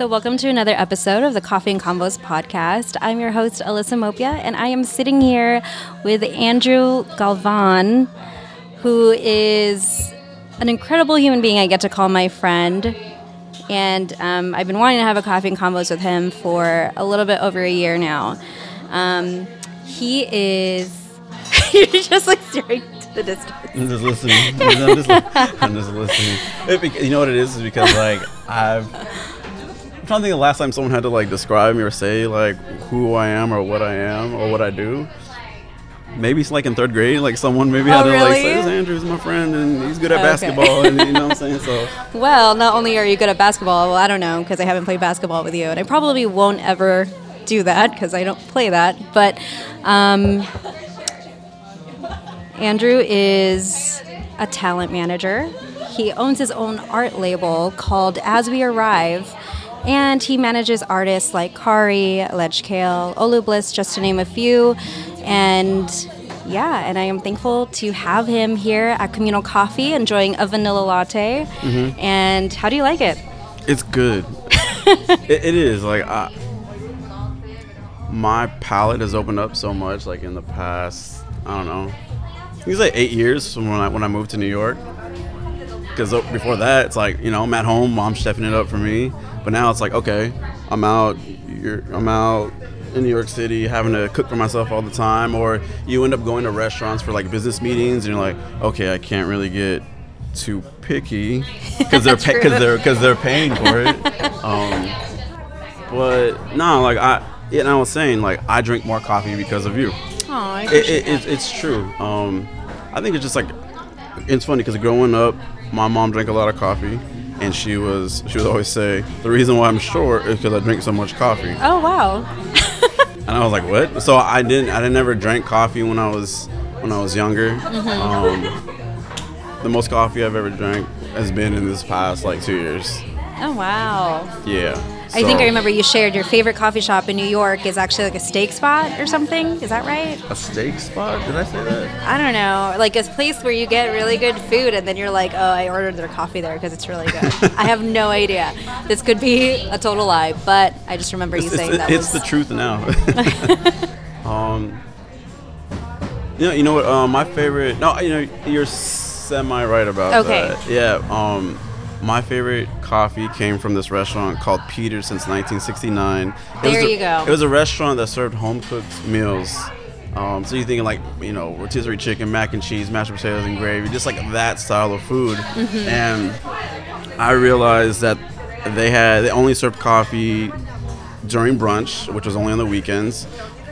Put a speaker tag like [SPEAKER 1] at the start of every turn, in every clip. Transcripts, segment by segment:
[SPEAKER 1] So, welcome to another episode of the Coffee and Convos podcast. I'm your host, Alyssa Mopia, and I am sitting here with Andrew Galvan, who is an incredible human being I get to call my friend. And um, I've been wanting to have a coffee and convos with him for a little bit over a year now. Um, he is. You're just like staring to the distance.
[SPEAKER 2] I'm just listening. I'm just, I'm just listening. It, you know what it is? Is because like I've. Trying to think of the last time someone had to like describe me or say like who I am or what I am or what I do. Maybe it's like in third grade, like someone maybe
[SPEAKER 1] Oh,
[SPEAKER 2] had to like
[SPEAKER 1] really?
[SPEAKER 2] say, "This Andrew's my friend and he's good at
[SPEAKER 1] Okay.
[SPEAKER 2] basketball," and you know what I'm saying. So
[SPEAKER 1] Well, not only are you good at basketball, well, I don't know because I haven't played basketball with you, and I probably won't ever do that because I don't play that. But um, Andrew is a talent manager. He owns his own art label called As We Arrive, and he manages artists like Kari, Ledge Kale, Olu Bliss, just to name a few. And yeah, and I am thankful to have him here at Communal Coffee enjoying a vanilla latte. Mm-hmm. And how do you like it?
[SPEAKER 2] it's good. it, it is like I, my palate has opened up so much. Like in the past, I don't know. I think it's like eight years from when I when I moved to New York. Because uh, before that, it's like you know I'm at home, mom's stepping it up for me. But now it's like okay, I'm out. You're, I'm out in New York City having to cook for myself all the time, or you end up going to restaurants for like business meetings, and you're like, okay, I can't really get too picky because they're because they're because they're paying for it. um, but no, like I, yeah, and I was saying like I drink more coffee because of you.
[SPEAKER 1] Oh, I
[SPEAKER 2] It, it, it's, it's true. Um, I think it's just like it's funny because growing up, my mom drank a lot of coffee, and she was she would always say the reason why I'm short is because I drink so much coffee.
[SPEAKER 1] Oh, wow.
[SPEAKER 2] And I was like, what? So I didn't I didn't never drank coffee when I was when I was younger. Um, the most coffee I've ever drank has been in this past like two years.
[SPEAKER 1] Oh, wow.
[SPEAKER 2] Yeah.
[SPEAKER 1] I think I remember you shared your favorite coffee shop in New York is actually like a steak spot or something. Is that right?
[SPEAKER 2] a steak spot. Did I say that?
[SPEAKER 1] I don't know. Like a place where you get really good food and then you're like, oh, I ordered their coffee there because it's really good. I have no idea. This could be a total lie, but I just remember you saying
[SPEAKER 2] it's,
[SPEAKER 1] that
[SPEAKER 2] it's
[SPEAKER 1] was.
[SPEAKER 2] the truth now. um, you know, you know what? Uh, my favorite. No, you know, you're semi right about
[SPEAKER 1] Okay.
[SPEAKER 2] that. Yeah. Um, my favorite coffee came from this restaurant called Peter's since 1969. It was
[SPEAKER 1] There
[SPEAKER 2] a-
[SPEAKER 1] you go.
[SPEAKER 2] It was a restaurant that served home cooked meals. Um, so you're thinking like, you know, rotisserie chicken, mac and cheese, mashed potatoes and gravy, just like that style of food.
[SPEAKER 1] Mm-hmm.
[SPEAKER 2] And I realized that they had they only served coffee during brunch, which was only on the weekends.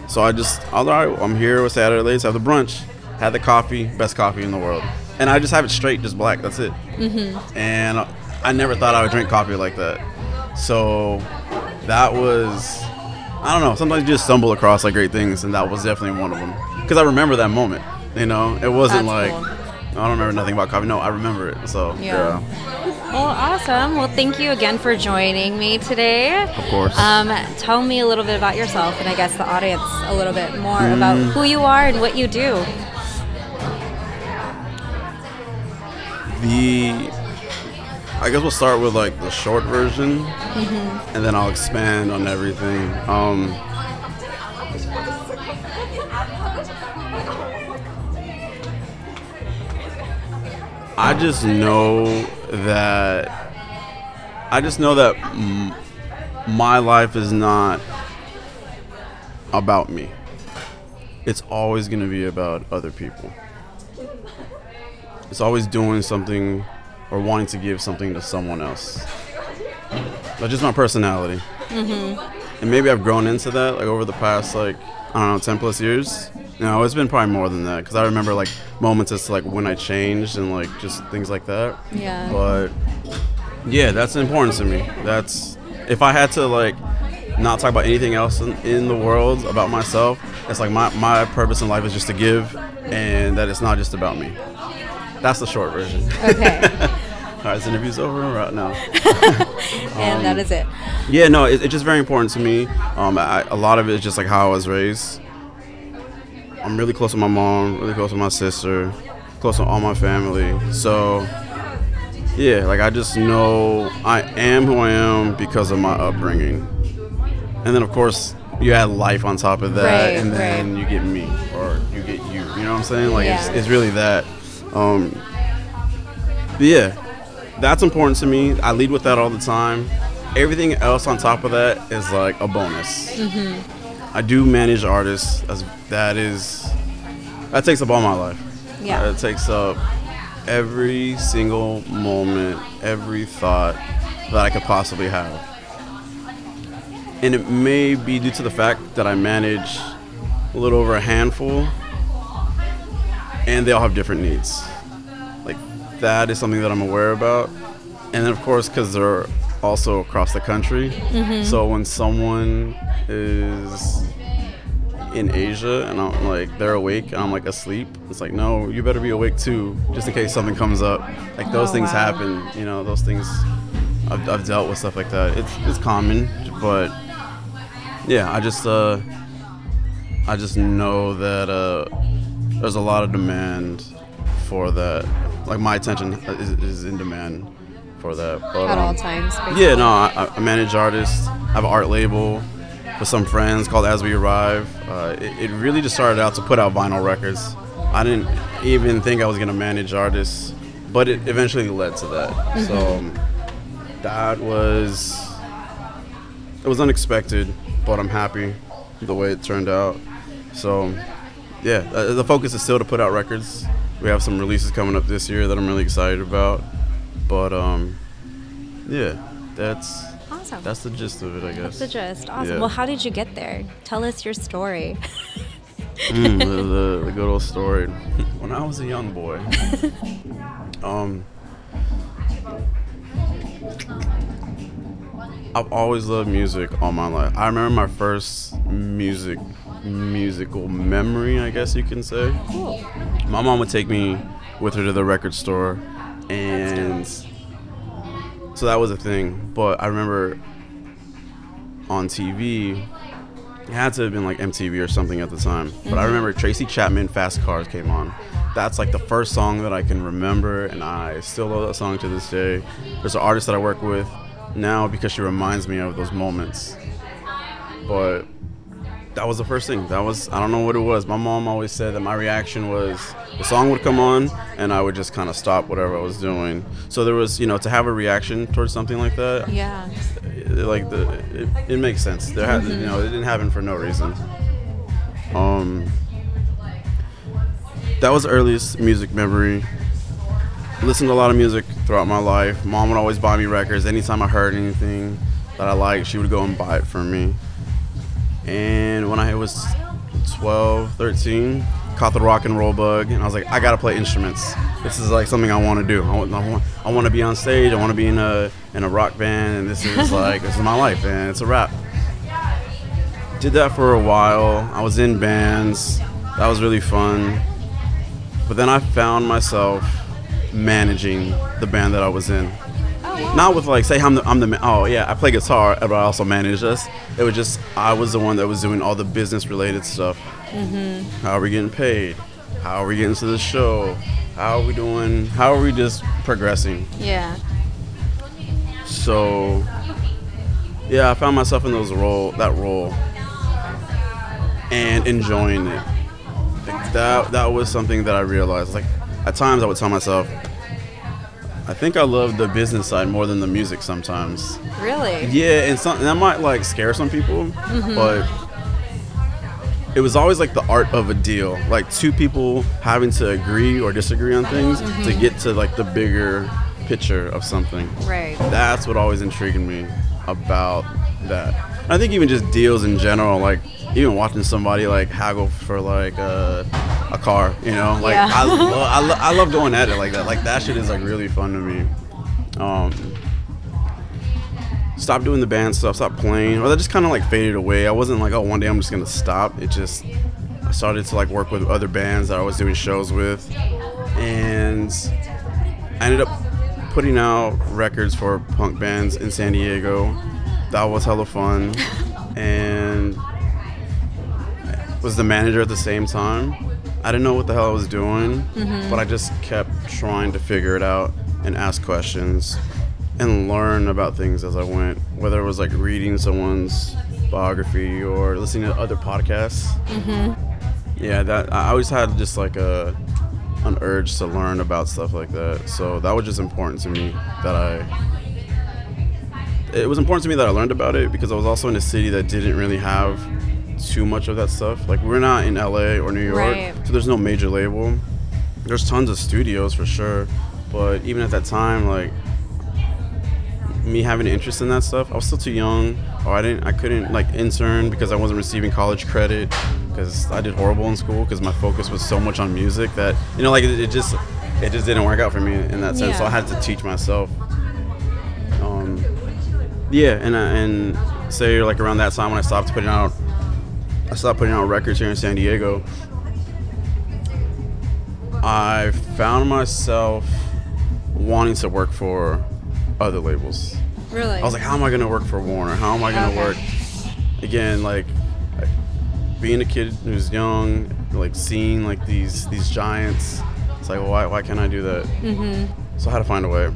[SPEAKER 2] So I just, all right, I'm here with Saturday. Let's have the brunch. Had the coffee, best coffee in the world, and I just have it straight, just black. That's it. Mm-hmm. And I never thought I would drink coffee like that. So that was, I don't know. Sometimes you just stumble across like great things, and that was definitely one of them. Because I remember that moment. You know, it wasn't
[SPEAKER 1] That's
[SPEAKER 2] like
[SPEAKER 1] cool.
[SPEAKER 2] I don't remember nothing about coffee. No, I remember it. So
[SPEAKER 1] Yeah. Well, awesome. Well, thank you again for joining me today.
[SPEAKER 2] Of course.
[SPEAKER 1] Um, tell me a little bit about yourself, and I guess the audience a little bit more about
[SPEAKER 2] Mm.
[SPEAKER 1] who you are and what you do.
[SPEAKER 2] The I guess we'll start with like the short version, and then I'll expand on everything. Um, I just know that I just know that m- my life is not about me. It's always going to be about other people. It's always doing something or wanting to give something to someone else. That's just my personality. Mm-hmm. And maybe I've grown into that like over the past like I don't know 10 plus years. No, it's been probably more than that because I remember like moments as to like when I changed and like just things like that.
[SPEAKER 1] Yeah.
[SPEAKER 2] But yeah, that's important to me. That's if I had to like not talk about anything else in, in the world about myself, it's like my, my purpose in life is just to give and that it's not just about me. That's the short version.
[SPEAKER 1] Okay.
[SPEAKER 2] All right, this interview's over right now.
[SPEAKER 1] and that is it.
[SPEAKER 2] Yeah, no, it, it's just very important to me. Um, I, a lot of it is just like how I was raised. I'm really close with my mom, really close with my sister, close with all my family. So yeah, like I just know I am who I am because of my upbringing. And then of course you add life on top of that,
[SPEAKER 1] Right,
[SPEAKER 2] and then
[SPEAKER 1] right.
[SPEAKER 2] you get me or you get you. You know what I'm saying? Like
[SPEAKER 1] Yeah.
[SPEAKER 2] it's, it's really that. Um, yeah, that's important to me. I lead with that all the time. Everything else on top of that is like a bonus.
[SPEAKER 1] Mm-hmm.
[SPEAKER 2] I do manage artists. As that is that takes up all my life.
[SPEAKER 1] Yeah.
[SPEAKER 2] It takes up every single moment, every thought that I could possibly have. And it may be due to the fact that I manage a little over a handful and they all have different needs. That is something that I'm aware about. And then, of course, because they're also across the country. So when someone is in Asia and I'm like they're awake and I'm like asleep. It's like no, you better be awake too, just in case something comes up. Like those
[SPEAKER 1] Oh,
[SPEAKER 2] things
[SPEAKER 1] wow.
[SPEAKER 2] happen. You know, those things. I've, I've dealt with stuff like that. It's it's common, but yeah, I just uh, I just know that uh, there's a lot of demand for that. Like my attention is, is in demand for that. But,
[SPEAKER 1] At all
[SPEAKER 2] um,
[SPEAKER 1] times. basically.
[SPEAKER 2] yeah, no, I, I manage artists. I have an art label with some friends called As We Arrive. Uh, it, it really just started out to put out vinyl records. I didn't even think I was gonna manage artists, but it eventually led to that. So um, that was it was unexpected, but I'm happy the way it turned out. So yeah, uh, the focus is still to put out records. We have some releases coming up this year that I'm really excited about. But um, yeah, that's
[SPEAKER 1] Awesome.
[SPEAKER 2] that's the gist of it, I guess.
[SPEAKER 1] the gist. Awesome.
[SPEAKER 2] Yeah.
[SPEAKER 1] Well, how did you get there? Tell us your story.
[SPEAKER 2] Mm, the, the, the good old story. When I was a young boy, um, I've always loved music all my life. I remember my first music musical memory, I guess you can say.
[SPEAKER 1] cool.
[SPEAKER 2] My mom would take me with her to the record store, and so that was a thing. But I remember on TV, it had to have been like MTV or something at the time. But I mm-hmm. remember Tracy Chapman "Fast Cars" came on. That's like the first song that I can remember, and I still love that song to this day. There's an artist that I work with now because she reminds me of those moments. But that was the first thing. That was I don't know what it was. My mom always said that my reaction was the song would come on and I would just kind of stop whatever I was doing. So there was, you know, to have a reaction towards something like that,
[SPEAKER 1] Yeah.
[SPEAKER 2] it- like the it, it makes sense. There had, you know, it didn't happen for no reason. Um that was the earliest music memory. Listened to a lot of music throughout my life. Mom would always buy me records. Anytime I heard anything that I liked, she would go and buy it for me. And when I was 12, 13, caught the rock and roll bug, and I was like, I gotta play instruments. This is like something I want to do. I want, I want, I want to be on stage. I want to be in a in a rock band, and this is like this is my life, and it's a rap. Did that for a while. I was in bands. That was really fun. But then I found myself managing the band that I was in not with like say I'm the I'm the ma- oh yeah I play guitar but I also manage us. It was just I was the one that was doing all the business related stuff. Mm-hmm. How are we getting paid? How are we getting to the show? How are we doing? How are we just progressing?
[SPEAKER 1] Yeah.
[SPEAKER 2] So yeah, I found myself in those role that role and enjoying it. Like, that that was something that I realized. Like at times I would tell myself, I think I love the business side more than the music sometimes.
[SPEAKER 1] Really?
[SPEAKER 2] Yeah, and, some, and that might like scare some people, mm-hmm. but it was always like the art of a deal. Like two people having to agree or disagree on things to mm-hmm. get to like the bigger picture of something.
[SPEAKER 1] Right.
[SPEAKER 2] That's what always intrigued me about that. I think even just deals in general, like even watching somebody like haggle for like a, a car, you know, like
[SPEAKER 1] Yeah.
[SPEAKER 2] I, lo- I, lo- I love going at it like that. Like that shit is like really fun to me. Um, stopped doing the band stuff, stop playing, or that just kind of like faded away. I wasn't like, oh, one day I'm just gonna stop. It just I started to like work with other bands that I was doing shows with, and I ended up putting out records for punk bands in San Diego. That was hella fun, and was the manager at the same time. I didn't know what the hell I was doing, but I just kept trying to figure it out. and ask questions and learn about things as I went, whether it was like reading someone's biography or listening to other podcasts. Mm-hmm. Yeah, that I always had just like a an urge to learn about stuff like that. So that was just important to me that I. It was important to me that I learned about it because I was also in a city that didn't really have too much of that stuff. Like we're not in LA or New York,
[SPEAKER 1] Right.
[SPEAKER 2] so there's no major label. There's tons of studios for sure, but even at that time, like me having an interest in that stuff, I was still too young. Or I didn't, I couldn't like intern because I wasn't receiving college credit because I did horrible in school because my focus was so much on music that you know, like it, it just, it just didn't work out for me in that sense. So I had to teach myself. Um, yeah, and I- and say like around that time when I stopped putting out, I stopped putting out records here in San Diego. I found myself wanting to work for other labels.
[SPEAKER 1] Really?
[SPEAKER 2] I was like, how am I gonna work for Warner? How am I gonna
[SPEAKER 1] Okay.
[SPEAKER 2] work? Again, like being a kid who's young, like seeing like these these giants. It's like, why why can't I do that? Mm-hmm. So I had to find a way.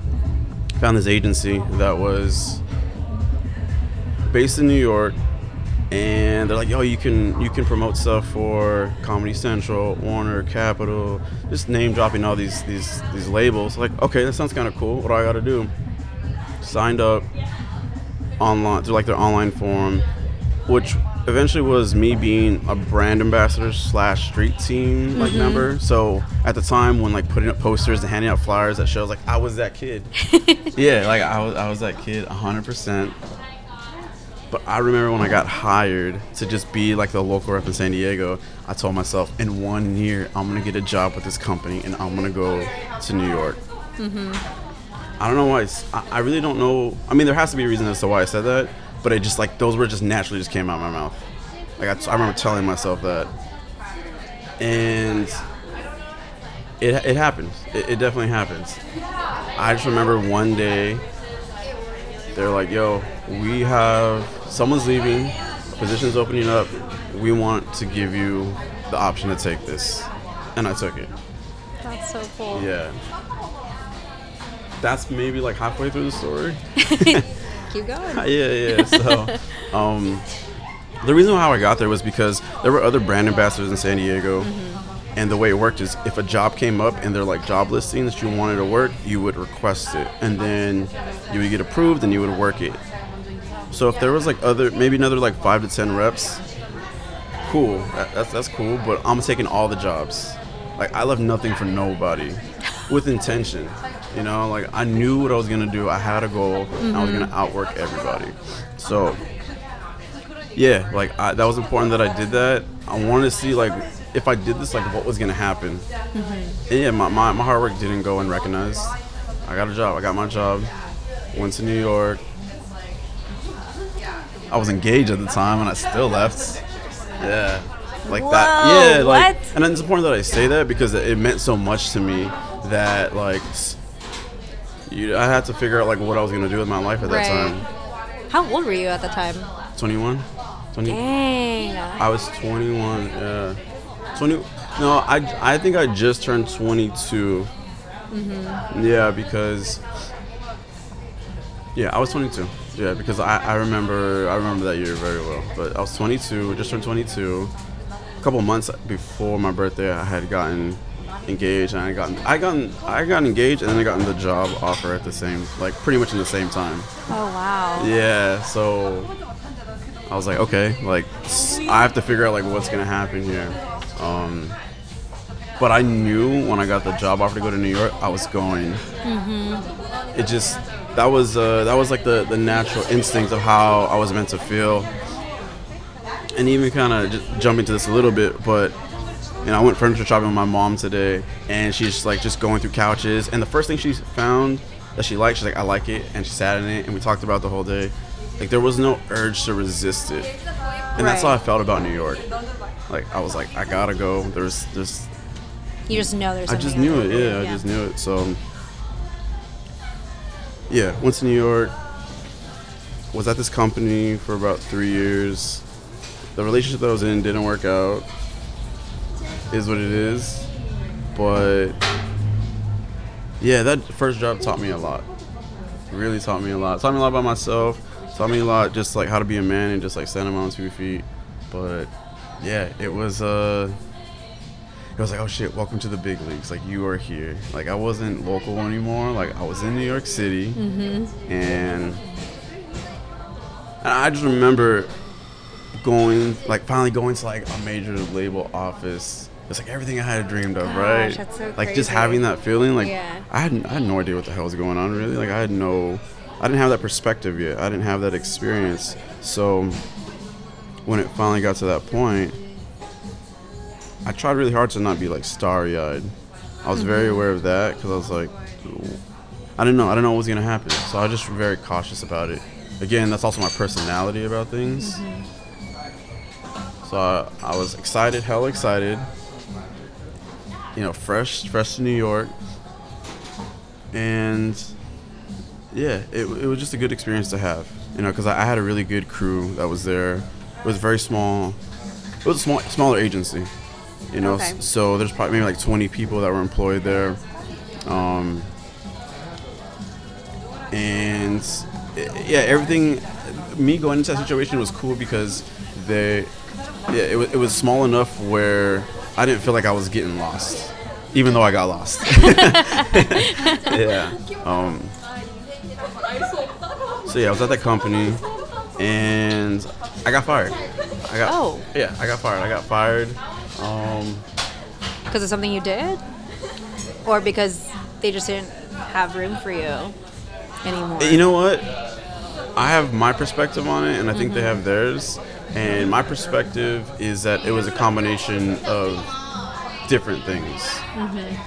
[SPEAKER 2] Found this agency that was based in New York, and they're like, yo, you can you can promote stuff for Comedy Central, Warner, Capitol, just name dropping all these these these labels. Like, okay, that sounds kind of cool. What do I got to do? Signed up online through like their online forum, which eventually was me being a brand ambassador slash street team like mm-hmm. member. So at the time when like putting up posters and handing out flyers at shows, like I was that kid. yeah, like I was I was that kid, hundred percent. But I remember when I got hired to just be like the local rep in San Diego, I told myself, in one year, I'm gonna get a job with this company and I'm gonna go to New York. Mm-hmm. I don't know why. It's, I, I really don't know. I mean, there has to be a reason as to why I said that, but it just like those words just naturally just came out of my mouth. Like I, I remember telling myself that, and it it happened. It, it definitely happens. I just remember one day they're like, "Yo, we have someone's leaving, position's opening up. We want to give you the option to take this," and I took it.
[SPEAKER 1] That's so cool.
[SPEAKER 2] Yeah. That's maybe like halfway through the story.
[SPEAKER 1] Keep going.
[SPEAKER 2] yeah, yeah. So, um, the reason how I got there was because there were other brand ambassadors in San Diego, and the way it worked is if a job came up and they're like job listings that you wanted to work, you would request it, and then you would get approved and you would work it. So if there was like other, maybe another like five to ten reps, cool. That, that's that's cool. But I'm taking all the jobs. Like I left nothing for nobody, with intention. You know, like I knew what I was gonna do. I had a goal. and I was gonna mm-hmm. outwork everybody. So yeah, like I, that was important that I did that. I wanted to see like if I did this, like what was gonna happen. Mm-hmm. And yeah, my, my, my hard work didn't go unrecognized. I got a job. I got my job. Went to New York. I was engaged at the time, and I still left. Yeah, like that. Yeah, like,
[SPEAKER 1] what?
[SPEAKER 2] and it's important that I say that because it meant so much to me that like, you, I had to figure out like what I was gonna do with my life at that time.
[SPEAKER 1] How old were you at the time?
[SPEAKER 2] 21. 20,
[SPEAKER 1] Dang.
[SPEAKER 2] I was 21. Yeah, 20. No, I I think I just turned 22. Mhm. Yeah, because yeah, I was 22. Yeah, because I, I remember I remember that year very well. But I was 22, just turned 22. A couple months before my birthday, I had gotten engaged, and I gotten I gotten I got engaged, and then I gotten the job offer at the same like pretty much in the same time.
[SPEAKER 1] Oh wow.
[SPEAKER 2] Yeah, so I was like, okay, like I have to figure out like what's gonna happen here. Um, but I knew when I got the job offer to go to New York, I was going. It just that was uh, that was like the the natural instinct of how I was meant to feel. And even kind of just jump into this a little bit, but you know, I went furniture shopping with my mom today, and she's like just going through couches, and the first thing she found that she liked, she's like, I like it, and she sat in it, and we talked about it the whole day. Like there was no urge to resist it, and that's how I felt about New York. Like I was like, I gotta go. There's there's
[SPEAKER 1] You just know there's.
[SPEAKER 2] I just knew it.
[SPEAKER 1] there.
[SPEAKER 2] Yeah, I just knew it. So, yeah, went to New York. Was at this company for about three years. The relationship that I was in didn't work out. Is what it is, but yeah, that first job taught me a lot. Really taught me a lot. Taught me a lot about myself. Taught me a lot just like how to be a man and just like stand on two feet. But yeah, it was uh was like, oh shit, welcome to the big leagues. Like you are here. Like I wasn't local anymore. Like I was in New York City,
[SPEAKER 1] Mm-hmm.
[SPEAKER 2] and, and I just remember going, like finally going to like a major label office. It's like everything I had dreamed of,
[SPEAKER 1] Gosh,
[SPEAKER 2] right?
[SPEAKER 1] so
[SPEAKER 2] like just having that feeling. Like
[SPEAKER 1] Yeah.
[SPEAKER 2] I had I had no idea what the hell was going on really. Like I had no, I didn't have that perspective yet. I didn't have that experience. So when it finally got to that point, I tried really hard to not be like starry eyed. I was very
[SPEAKER 1] Mm-hmm.
[SPEAKER 2] aware of that because I was like, I didn't know. I didn't know what was gonna happen. So I was just very cautious about it. Again, that's also my personality about things. So I, I was excited, hell excited. You know, fresh, fresh to New York, and yeah, it, it was just a good experience to have. You know, because I, I had a really good crew that was there. It was very small. It was a small, smaller agency. You know,
[SPEAKER 1] Okay.
[SPEAKER 2] so there's probably maybe like 20 people that were employed there. Um, and yeah, everything. Me going into that situation was cool because they, yeah, it, it was small enough where I didn't feel like I was getting lost, even though I got lost. yeah. Um, so yeah, I was at that company, and I got fired. I got.
[SPEAKER 1] Oh.
[SPEAKER 2] Yeah, I got fired. I got fired. Um,
[SPEAKER 1] Because of something you did, or because they just didn't have room for you anymore.
[SPEAKER 2] You know what? I have my perspective on it, and I think they have theirs. And my perspective is that it was a combination of different things.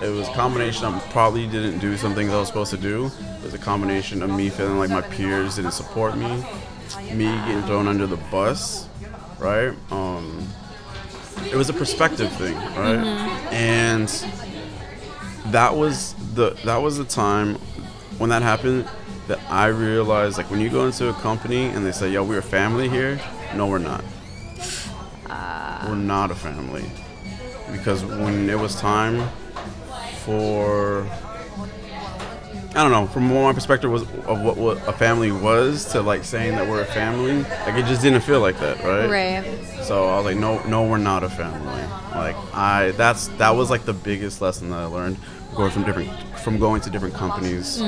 [SPEAKER 2] It was a combination of probably didn't do some things I was supposed to do. It was a combination of me feeling like my peers didn't support me, me getting thrown under the bus, right? Um, it was a perspective thing, right? Mm-hmm. And that was the that was the time when that happened that I realized like when you go into a company and they say, "Yo, we're a family here," no, we're not. Uh. we're not a family because when it was time for I don't know from my perspective was of what, what a family was to like saying that we're a family like it just didn't feel like that right
[SPEAKER 1] right.
[SPEAKER 2] so I was like, no, no, we're not a family. Like I, that's that was like the biggest lesson that I learned going from different, from going to different companies,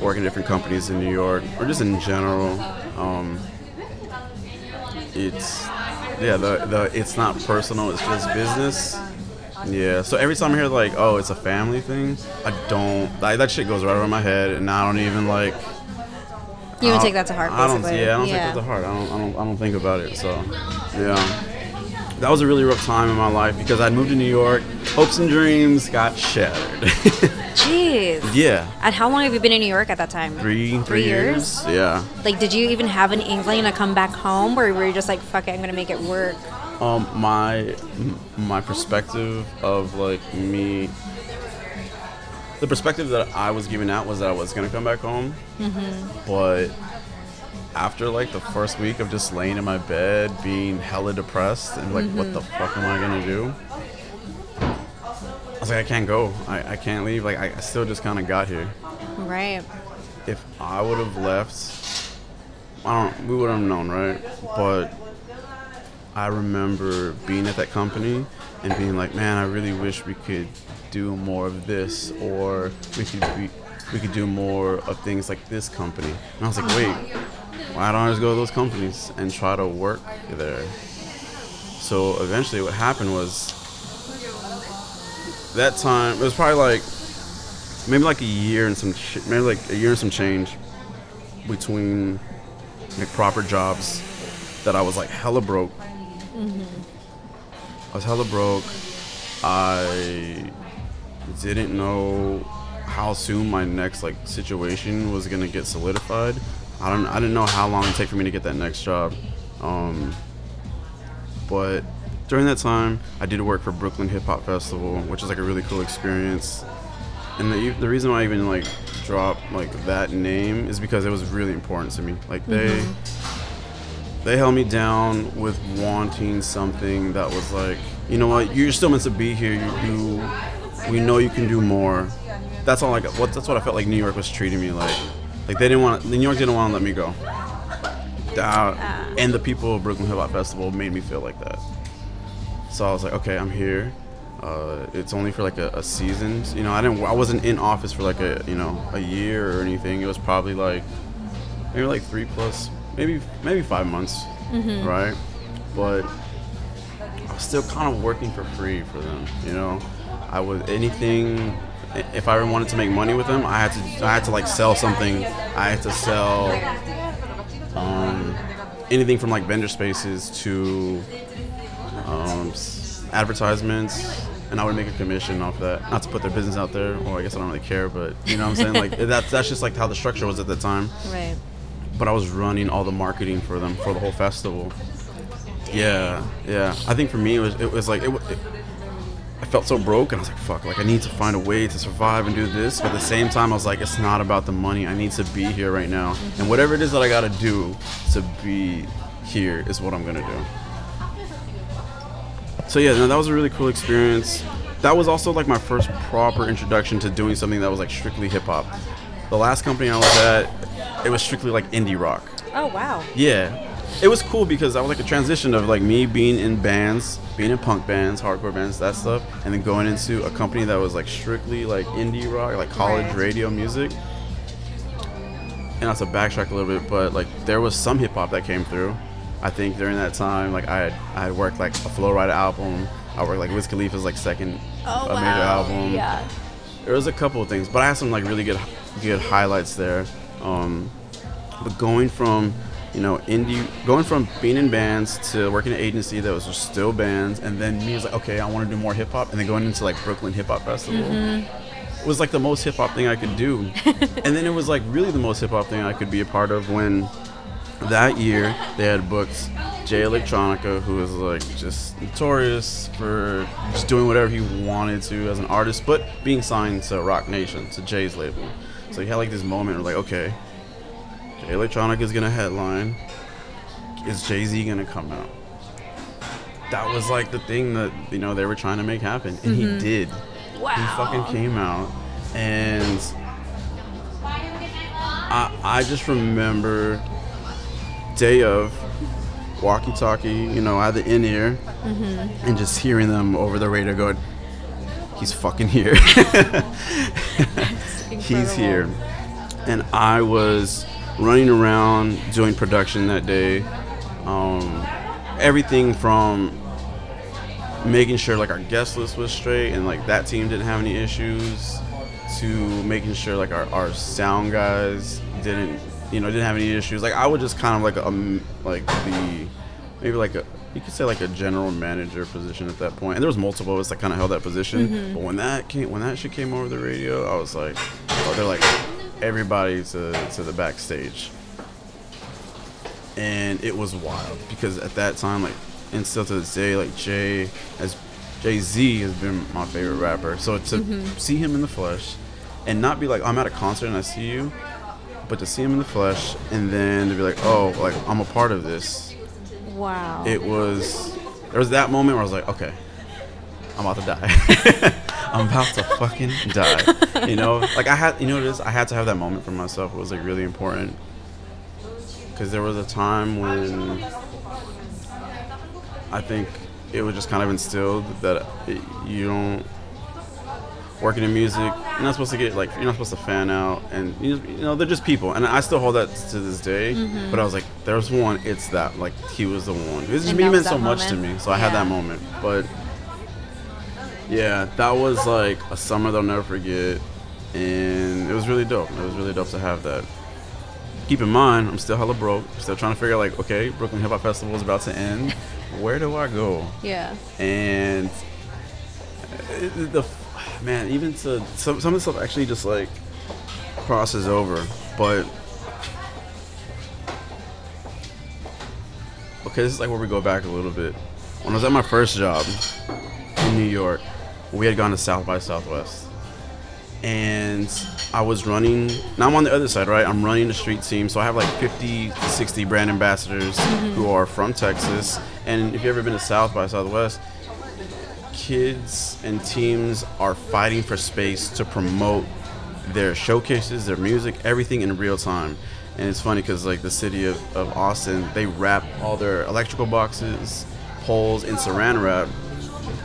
[SPEAKER 2] working at different companies in New York or just in general. Um, it's yeah, the the it's not personal. It's just business. Yeah. So every time I hear like, oh, it's a family thing, I don't. Like, that shit goes right over my head, and I don't even like.
[SPEAKER 1] You don't
[SPEAKER 2] I
[SPEAKER 1] take that to heart,
[SPEAKER 2] I don't. Yeah, I don't
[SPEAKER 1] Yeah.
[SPEAKER 2] take that to heart. I don't, I don't. I don't think about it. So, yeah, that was a really rough time in my life because I'd moved to New York. Hopes and dreams got shattered.
[SPEAKER 1] Jeez.
[SPEAKER 2] yeah,
[SPEAKER 1] And how long have you been in New York at that time?
[SPEAKER 2] three, three
[SPEAKER 1] years?
[SPEAKER 2] years. Yeah.
[SPEAKER 1] Like, did you even have an inkling to come back home, or were you just like, "Fuck it, I'm gonna make it work"?
[SPEAKER 2] Um, my my perspective of like me, the perspective that I was giving out was that I was gonna come back home, but after like the first week of just laying in my bed, being hella depressed and like, what the fuck am I gonna do? I was like, I can't go. I, I can't leave. Like, I, I still just kind of got here.
[SPEAKER 1] Right.
[SPEAKER 2] if I would have left, I don't. We would have known, right? But I remember being at that company and being like, man, I really wish we could do more of this, or we could be, we could do more of things like this company. And I was like, wait, why don't I just go to those companies and try to work there? So eventually, what happened was that time. It was probably like maybe like a year and some ch- maybe like a year and some change between like proper jobs that I was like hella broke. I was hella broke. I didn't know how soon my next like situation was gonna get solidified. I don't I didn't know how long it'd take for me to get that next job. Um, but during that time, I did work for Brooklyn Hip Hop Festival, which is like a really cool experience. And the, the reason why I even like dropped like that name is because it was really important to me. Like they they held me down with wanting something that was like, you know what, you're still meant to be here. You, you we know you can do more. that's all like what that's what I felt like New York was treating me like. Like they didn't want New York didn't want to let me go. That, and the people of Brooklyn Hip Hop Festival made me feel like that. So I was like, okay, I'm here. Uh, it's only for like a, a season. You know, I didn't. I wasn't in office for like a you know a year or anything. It was probably like maybe like three plus, maybe maybe five months, right? But I was still kind of working for free for them. You know, I was anything. If I ever wanted to make money with them, I had to. I had to like sell something. I had to sell um, anything from like vendor spaces to um, advertisements, and I would make a commission off that. Not to put their business out there, or I guess I don't really care, but you know what I'm saying? Like that's that's just like how the structure was at the time.
[SPEAKER 1] Right.
[SPEAKER 2] But I was running all the marketing for them for the whole festival. Yeah, yeah. I think for me it was it was like it, it I felt so broke and I was like, fuck, like I need to find a way to survive and do this. But at the same time, I was like, it's not about the money. I need to be here right now. And whatever it is that I gotta do to be here is what I'm gonna do. So yeah, no, that was a really cool experience. That was also like my first proper introduction to doing something that was like strictly hip hop. The last company I was at, it was strictly like indie rock.
[SPEAKER 1] Oh wow.
[SPEAKER 2] Yeah. It was cool because I was like a transition of like me being in bands, being in punk bands, hardcore bands, that stuff, and then going into a company that was like strictly like indie rock, like college
[SPEAKER 1] Right.
[SPEAKER 2] radio music. And not to backtrack a little bit, but like there was some hip hop that came through. I think during that time, like I had I had worked like a Flo Rida album. I worked like Wiz Khalifa's like second
[SPEAKER 1] Oh
[SPEAKER 2] uh,
[SPEAKER 1] wow.
[SPEAKER 2] major album.
[SPEAKER 1] Yeah.
[SPEAKER 2] There was a couple of things, but I had some like really good, good highlights there. Um, but going from, you know, indie, going from being in bands to working at an agency that was just still bands, and then me was like, okay, I want to do more hip hop, and then going into like Brooklyn Hip Hop Festival
[SPEAKER 1] Mm-hmm.
[SPEAKER 2] was like the most hip hop thing I could do, and then it was like really the most hip hop thing I could be a part of when that year they had booked Jay Electronica, who was like just notorious for just doing whatever he wanted to as an artist, but being signed to Roc Nation, to Jay's label. So he had like this moment where like, okay, Jay Electronica is gonna headline. Is Jay Z gonna come out? That was like the thing that you know they were trying to make happen, and he mm-hmm. did.
[SPEAKER 1] Wow.
[SPEAKER 2] He fucking came out, and I I just remember day of walkie talkie, you know, I had the in ear, mm-hmm. and just hearing them over the radio going, "He's fucking here." He's here, and I was running around doing production that day. Um, everything from making sure like our guest list was straight and like that team didn't have any issues to making sure like our, our sound guys didn't you know didn't have any issues like i would just kind of like um like the maybe like a you could say like a general manager position at that point. And there was multiple of us that kind of held that position. Mm-hmm. But when that came when that shit came over the radio i was like oh, they're like everybody to, to the backstage. And it was wild because at that time, like, and still to this day, like Jay as Jay Z has been my favorite rapper. So to mm-hmm. see him in the flesh, and not be like oh, I'm at a concert and I see you, but to see him in the flesh, and then to be like, oh, like I'm a part of this.
[SPEAKER 1] Wow.
[SPEAKER 2] It was there was that moment where I was like, okay, I'm about to die. I'm about to fucking die. You know, like I had, you know what it is? I had to have that moment for myself. It was like really important because there was a time when I think it was just kind of instilled that you don't working in music. You're not supposed to get like you're not supposed to fan out, and you, you know they're just people. And I still hold that to this day. But I was like, there's one. It's that like he was the one. It just he meant so
[SPEAKER 1] that
[SPEAKER 2] much to me. So I had that moment. But yeah, that was like a summer they'll never forget, and it was really dope. It was really dope to have that. Keep in mind, I'm still hella broke. Still trying to figure out like, okay, Brooklyn Hip Hop Festival is about to end. Where do I go?
[SPEAKER 1] yeah.
[SPEAKER 2] and uh, the man even to some, some of the stuff actually just like crosses over but okay this is like where we go back a little bit. When i was at my first job in new york we had gone to south by southwest. And i was running now i'm on the other side right? I'm running the street team so i have like 50 to 60 brand ambassadors mm-hmm. who are from texas. And if you've ever been to south by southwest kids and teams are fighting for space to promote their showcases, their music, everything in real time. And it's funny because like the city of, of Austin, they wrap all their electrical boxes, poles in saran wrap.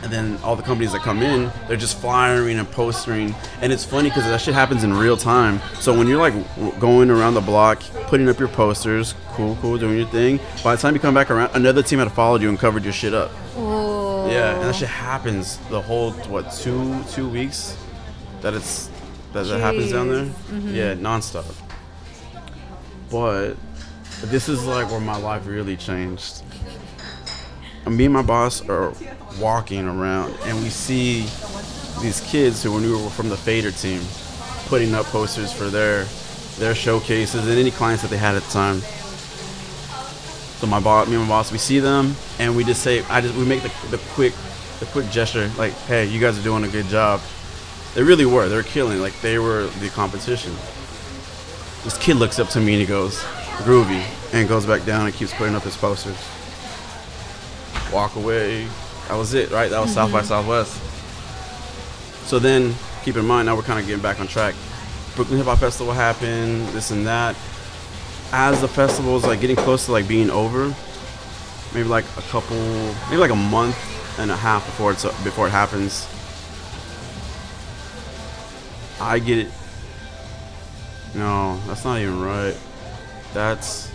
[SPEAKER 2] And then all the companies that come in, they're just flyering and postering. And it's funny because that shit happens in real time. So when you're like going around the block, putting up your posters, cool, cool, doing your thing. By the time you come back around, another team had followed you and covered your shit up.
[SPEAKER 1] Ooh.
[SPEAKER 2] Yeah, and that shit happens the whole what two two weeks that it's that, that happens down there. Mm-hmm. Yeah, nonstop. But this is like where my life really changed. And me and my boss are walking around, and we see these kids who we were from the Fader team putting up posters for their their showcases and any clients that they had at the time. So my boss, me and my boss, we see them, and we just say, I just we make the, the quick the quick gesture, like, hey, you guys are doing a good job. They really were. They were killing. Like they were the competition. This kid looks up to me and he goes, "Groovy," and goes back down and keeps putting up his posters. Walk away. That was it, right? That was South by mm-hmm. Southwest. So then, keep in mind, now we're kind of getting back on track. Brooklyn Hip Hop Festival happened, this and that. As the festival is like getting close to like being over, maybe like a couple, maybe like a month and a half before it's before it happens, I get it. No, that's not even right. That's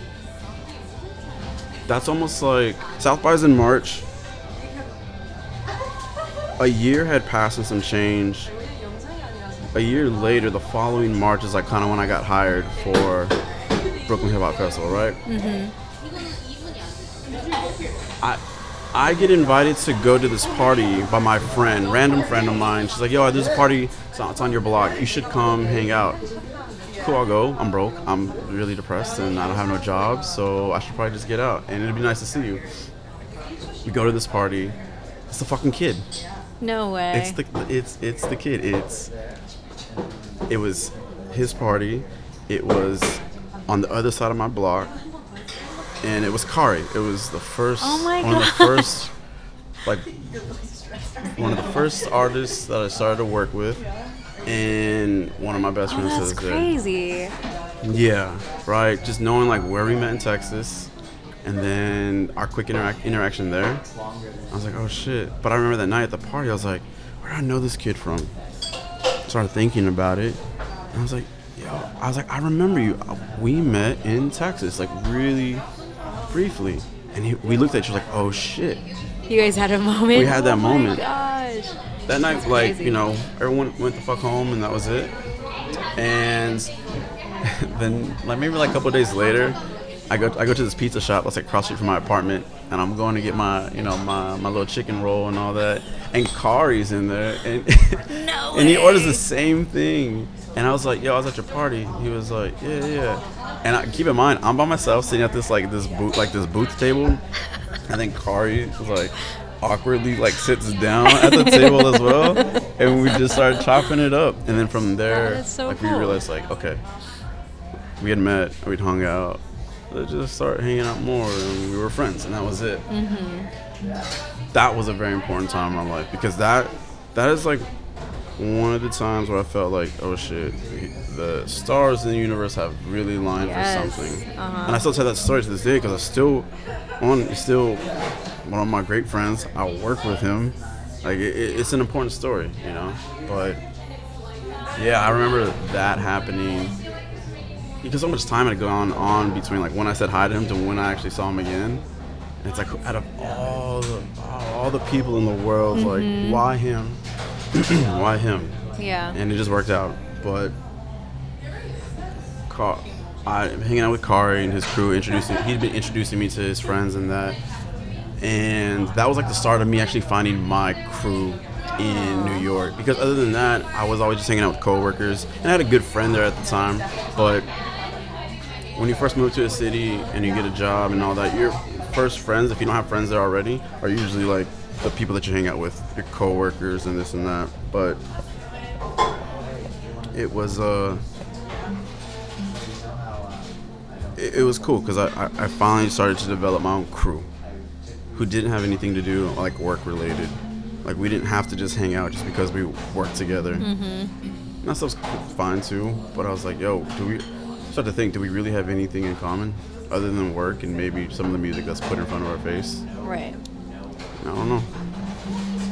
[SPEAKER 2] that's almost like South by's in March. A year had passed and some change. A year later, the following March is like kind of when I got hired for Brooklyn Hip Hop Festival, right? Mm-hmm. I I get invited to go to this party by my friend, random friend of mine. She's like, "Yo, there's a party. It's on, it's on your block. You should come hang out." Cool, I'll go. I'm broke. I'm really depressed, and I don't have no job, so I should probably just get out. And it'd be nice to see you. We go to this party. It's the fucking kid.
[SPEAKER 1] No way.
[SPEAKER 2] It's the it's it's the kid. It's it was his party. It was on the other side of my block, and it was Kari. It was the first
[SPEAKER 1] Oh
[SPEAKER 2] one of the first like one of the first artists that I started to work with, and one of my best
[SPEAKER 1] oh,
[SPEAKER 2] friends
[SPEAKER 1] that's crazy.
[SPEAKER 2] Yeah, right. Just knowing like where we met in Texas, and then our quick interac- interaction there. I was like, oh shit. But I remember that night at the party, I was like, where do I know this kid from? Started thinking about it, and I was like, yo, I was like, I remember you. Uh, We met in Texas, like really briefly, and he, we looked at each other like, oh shit.
[SPEAKER 1] You guys had a moment.
[SPEAKER 2] We had that
[SPEAKER 1] oh
[SPEAKER 2] moment.
[SPEAKER 1] Gosh.
[SPEAKER 2] That night,
[SPEAKER 1] That's
[SPEAKER 2] like
[SPEAKER 1] crazy.
[SPEAKER 2] you know, everyone went the fuck home, and that was it. And then, like maybe like a couple days later, I go I go to this pizza shop that's like across the street from my apartment, and I'm going to get my you know my, my little chicken roll and all that. And Kari's in there, and
[SPEAKER 1] No
[SPEAKER 2] and he orders the same thing. And I was like, "Yo, I was at your party." He was like, "Yeah, yeah." And I, keep in mind, I'm by myself sitting at this like this booth like this booth table, and then Kari was like awkwardly like sits down at the table as well, and we just started chopping it up. And then from there,
[SPEAKER 1] so
[SPEAKER 2] like we
[SPEAKER 1] cool.
[SPEAKER 2] realized like, okay, we had met, we'd hung out, let's just start hanging out more, and we were friends, and that was it.
[SPEAKER 1] Mm-hmm.
[SPEAKER 2] That was a very important time in my life because that that is like one of the times where I felt like, oh shit, the stars in the universe have really lined
[SPEAKER 1] Yes.
[SPEAKER 2] for something.
[SPEAKER 1] Uh-huh.
[SPEAKER 2] And I still tell that story to this day because I still, on still one of my great friends. I work with him. Like it, it- it's an important story, you know. But yeah, I remember that happening because so much time had gone on between like when I said hi to him to when I actually saw him again. And it's like out of all the all the people in the world, like why him? why him?
[SPEAKER 1] Yeah.
[SPEAKER 2] and it just worked out. But Car- I'm hanging out with Kari and his crew, introducing he'd been introducing me to his friends and that, and that was like the start of me actually finding my crew in New York. Because other than that, I was always just hanging out with coworkers, and I had a good friend there at the time. But when you first move to a city and you get a job and all that, your first friends, if you don't have friends there already, are usually like the people that you hang out with, your coworkers and this and that. But it was uh it, it was cool because I, I, finally started to develop my own crew who didn't have anything to do like work related like we didn't have to just hang out just because we worked together And that stuff's fine too. But I was like, yo, do we start to think, do we really have anything in common other than work and maybe some of the music that's put in front of our face?
[SPEAKER 1] Right.
[SPEAKER 2] I don't know.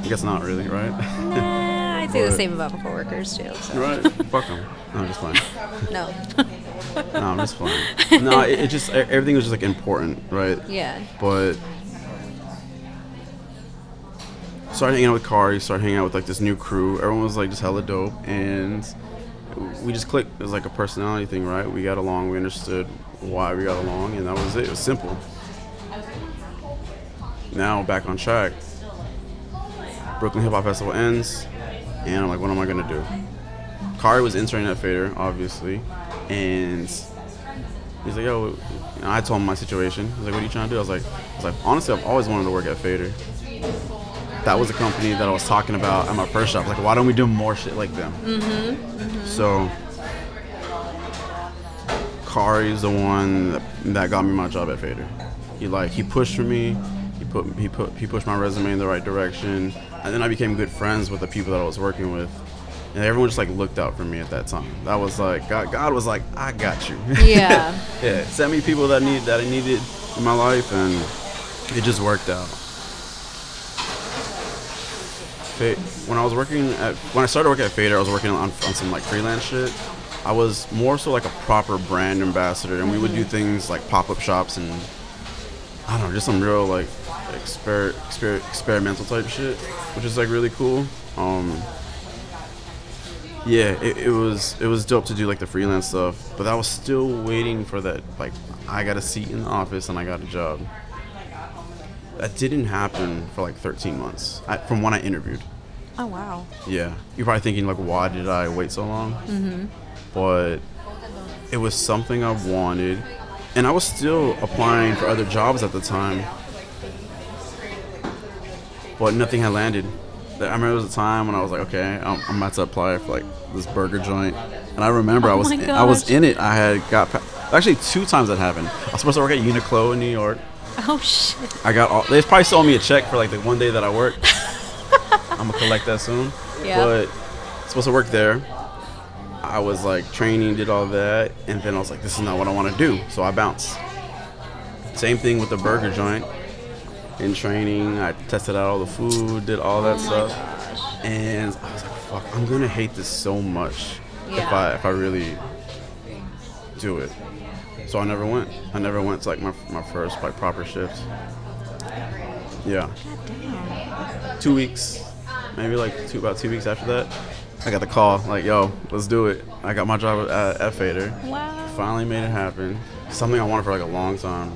[SPEAKER 2] I guess not really, right?
[SPEAKER 1] Nah, I'd say the same about coworkers too. So.
[SPEAKER 2] right? Fuck them. No, I'm just playing.
[SPEAKER 1] No.
[SPEAKER 2] No, I'm just playing. No, it, it just everything was just like important, right?
[SPEAKER 1] yeah.
[SPEAKER 2] But started hanging out with Kari, started hanging out with like this new crew. Everyone was like just hella dope, and we just clicked. It was like a personality thing, right? We got along. We understood why we got along, and that was it. It was simple. Now back on track. Brooklyn Hip Hop Festival ends, and I'm like, what am I gonna do? Kari was interning at Fader, obviously, and he's like, yo, and I told him my situation. He's like, what are you trying to do? I was like, I was like, honestly, I've always wanted to work at Fader. That was a company that I was talking about at my first job. Like, why don't we do more shit like them? Mm-hmm. So, Kari is the one that, that got me my job at Fader. He like he pushed for me. He put he put he pushed my resume in the right direction, and then I became good friends with the people that I was working with. And everyone just like looked out for me at that time. That was like God. God was like, I got you.
[SPEAKER 1] Yeah.
[SPEAKER 2] yeah. Sent me people that need that I needed in my life, and it just worked out. When I was working at when I started working at Fader, I was working on, on some like freelance shit. I was more so like a proper brand ambassador, and we would do mm-hmm. things like pop up shops and I don't know, just some real like exper- exper- experimental type shit, which is like really cool. Um, yeah, it, it was it was dope to do like the freelance stuff, but I was still waiting for that like I got a seat in the office and I got a job. That didn't happen for like 13 months I, from when I interviewed.
[SPEAKER 1] Oh wow.
[SPEAKER 2] Yeah, you're probably thinking like, why did I wait so long? Mm-hmm. But it was something I wanted, and I was still applying for other jobs at the time, but nothing had landed. I remember there was a time when I was like, okay, I'm, I'm about to apply for like this burger joint, and I remember I
[SPEAKER 1] Oh
[SPEAKER 2] was
[SPEAKER 1] my
[SPEAKER 2] I was in it. I had got pa- actually two times that happened. I was supposed to work at Uniqlo in New York.
[SPEAKER 1] Oh shit.
[SPEAKER 2] I got all. They probably sold me a check for like the one day that I worked. I'm gonna collect that soon.
[SPEAKER 1] Yeah.
[SPEAKER 2] But supposed to work there. I was like training, did all that, and then I was like, this is not what I want to do. So I bounced. Same thing with the burger joint. In training, I tested out all the food, did all that
[SPEAKER 1] Oh
[SPEAKER 2] stuff,
[SPEAKER 1] gosh.
[SPEAKER 2] and I was like, fuck, I'm gonna hate this so much if I if I really do it. So I never went. I never went to like my, my first like proper shift. Yeah. Two weeks, maybe like two about two weeks after that, I got the call like, "Yo, let's do it." I got my job at, at Fader.
[SPEAKER 1] Wow.
[SPEAKER 2] Finally made it happen. Something I wanted for like a long time,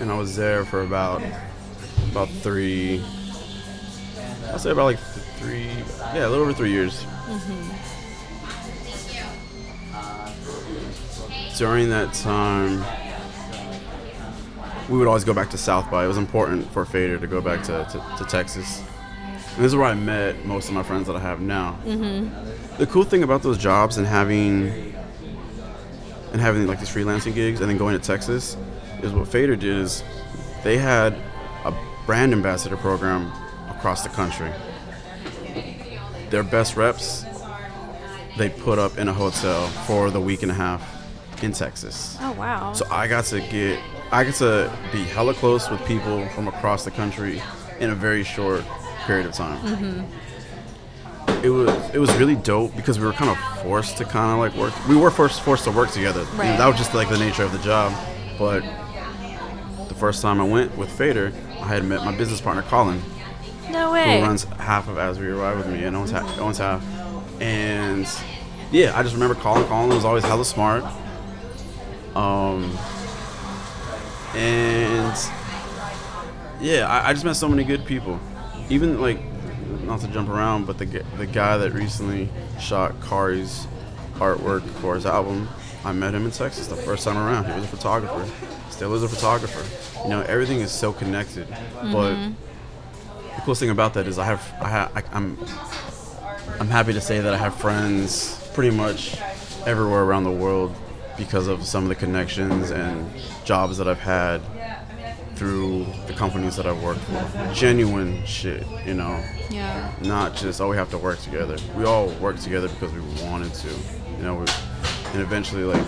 [SPEAKER 2] and I was there for about about three. I'll say about like th- three, yeah, a little over three years. During that time, we would always go back to South by. It was important for Fader to go back to, to, to Texas. And this is where I met most of my friends that I have now. Mm-hmm. The cool thing about those jobs and having and having like these freelancing gigs and then going to Texas is what Fader did is they had brand ambassador program across the country. Their best reps they put up in a hotel for the week and a half in Texas.
[SPEAKER 1] Oh wow.
[SPEAKER 2] So I got to get, I got to be hella close with people from across the country in a very short period of time. Mm-hmm. It was it was really dope because we were kind of forced to kind of like work. We were forced forced to work together. You know, that was just like the nature of the job. But the first time I went with Fader, I had met my business partner Colin
[SPEAKER 1] no
[SPEAKER 2] who runs half of As We Arrive with me and owns half, owns half. And yeah, I just remember Colin. Colin was always hella smart. Um, and yeah, I, I just met so many good people. Even like, not to jump around, but the the guy that recently shot Kari's artwork for his album, I met him in Texas the first time around. He was a photographer, still is a photographer. You know, everything is so connected. But mm-hmm. the coolest thing about that is I have I ha- I, I'm I'm happy to say that I have friends pretty much everywhere around the world because of some of the connections and jobs that I've had through the companies that I've worked for. Genuine shit, you know.
[SPEAKER 1] Yeah.
[SPEAKER 2] Not just oh we have to work together. We all work together because we wanted to, you know. And eventually, like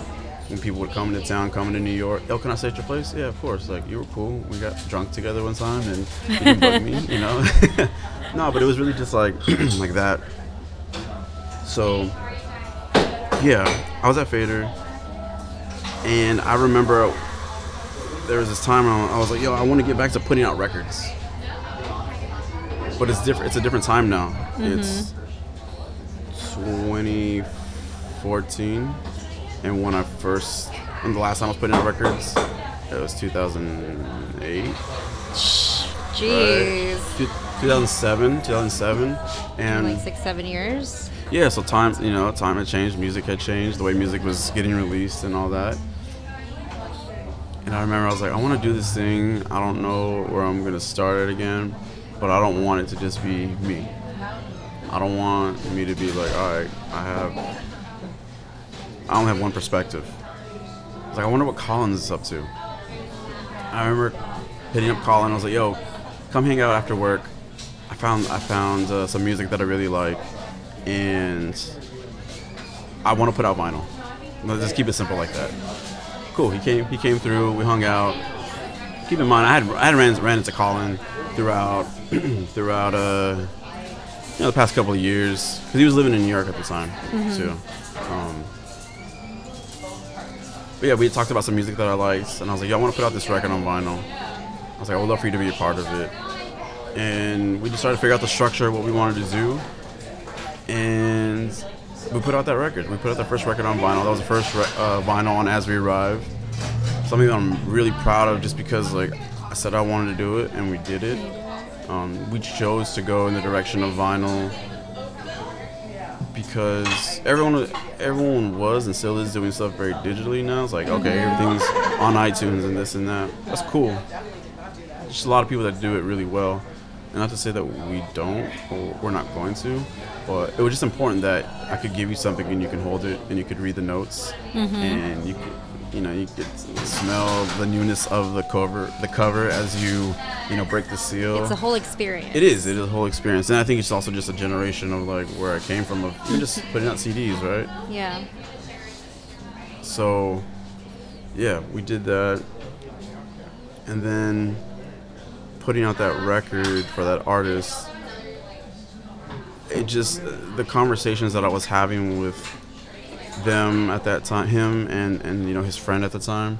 [SPEAKER 2] when people would come into town, coming to New York, oh, can I stay at your place? Yeah, of course. Like you were cool. We got drunk together one time, and you didn't bug me, you know. no, but it was really just like like that. So yeah, I was at Fader, and I remember there was this time I was like, yo, I want to get back to putting out records. But it's different. It's a different time now. It's mm-hmm. 2014, and when I first, when the last time I was putting out records, it was 2008.
[SPEAKER 1] Jeez.
[SPEAKER 2] Two- 2007, 2007, and
[SPEAKER 1] Like six, seven years.
[SPEAKER 2] yeah, so time, you know, time had changed, music had changed, the way music was getting released and all that. And I remember I was like, I want to do this thing. I don't know where I'm gonna start it again, but I don't want it to just be me. I don't want me to be like, all right, I have, I only have one perspective. I was like, I wonder what Collins is up to. I remember hitting up Colin. I was like, yo, come hang out after work. I found I found uh, some music that I really like, and I want to put out vinyl. Let's just keep it simple like that. Cool. He came. He came through. We hung out. Keep in mind, I had I had ran, ran into Colin throughout throughout uh you know the past couple of years because he was living in New York at the time too. Um, but yeah, we talked about some music that I liked, and I was like, "Yo, I want to put out this record on vinyl." I was like, "I would love for you to be a part of it." And we just started to figure out the structure of what we wanted to do, and we put out that record. We put out the first record on vinyl. That was the first re- uh, vinyl on As We Arrive. Something that I'm really proud of, just because like I said I wanted to do it, and we did it. Um, we chose to go in the direction of vinyl because everyone everyone was and still is doing stuff very digitally now. It's like okay, everything's on iTunes and this and that. That's cool. Just a lot of people that do it really well. And not to say that we don't or we're not going to, but it was just important that I could give you something and you can hold it and you could read the notes mm-hmm. and you could, you know you could smell the newness of the cover the cover as you you know break the seal.
[SPEAKER 1] It's a whole experience.
[SPEAKER 2] It is. It is a whole experience, and I think it's also just a generation of like where I came from of even just putting out CDs, right?
[SPEAKER 1] Yeah.
[SPEAKER 2] So, yeah, we did that, and then putting out that record for that artist. It just the conversations that I was having with them at that time, him and and you know his friend at the time.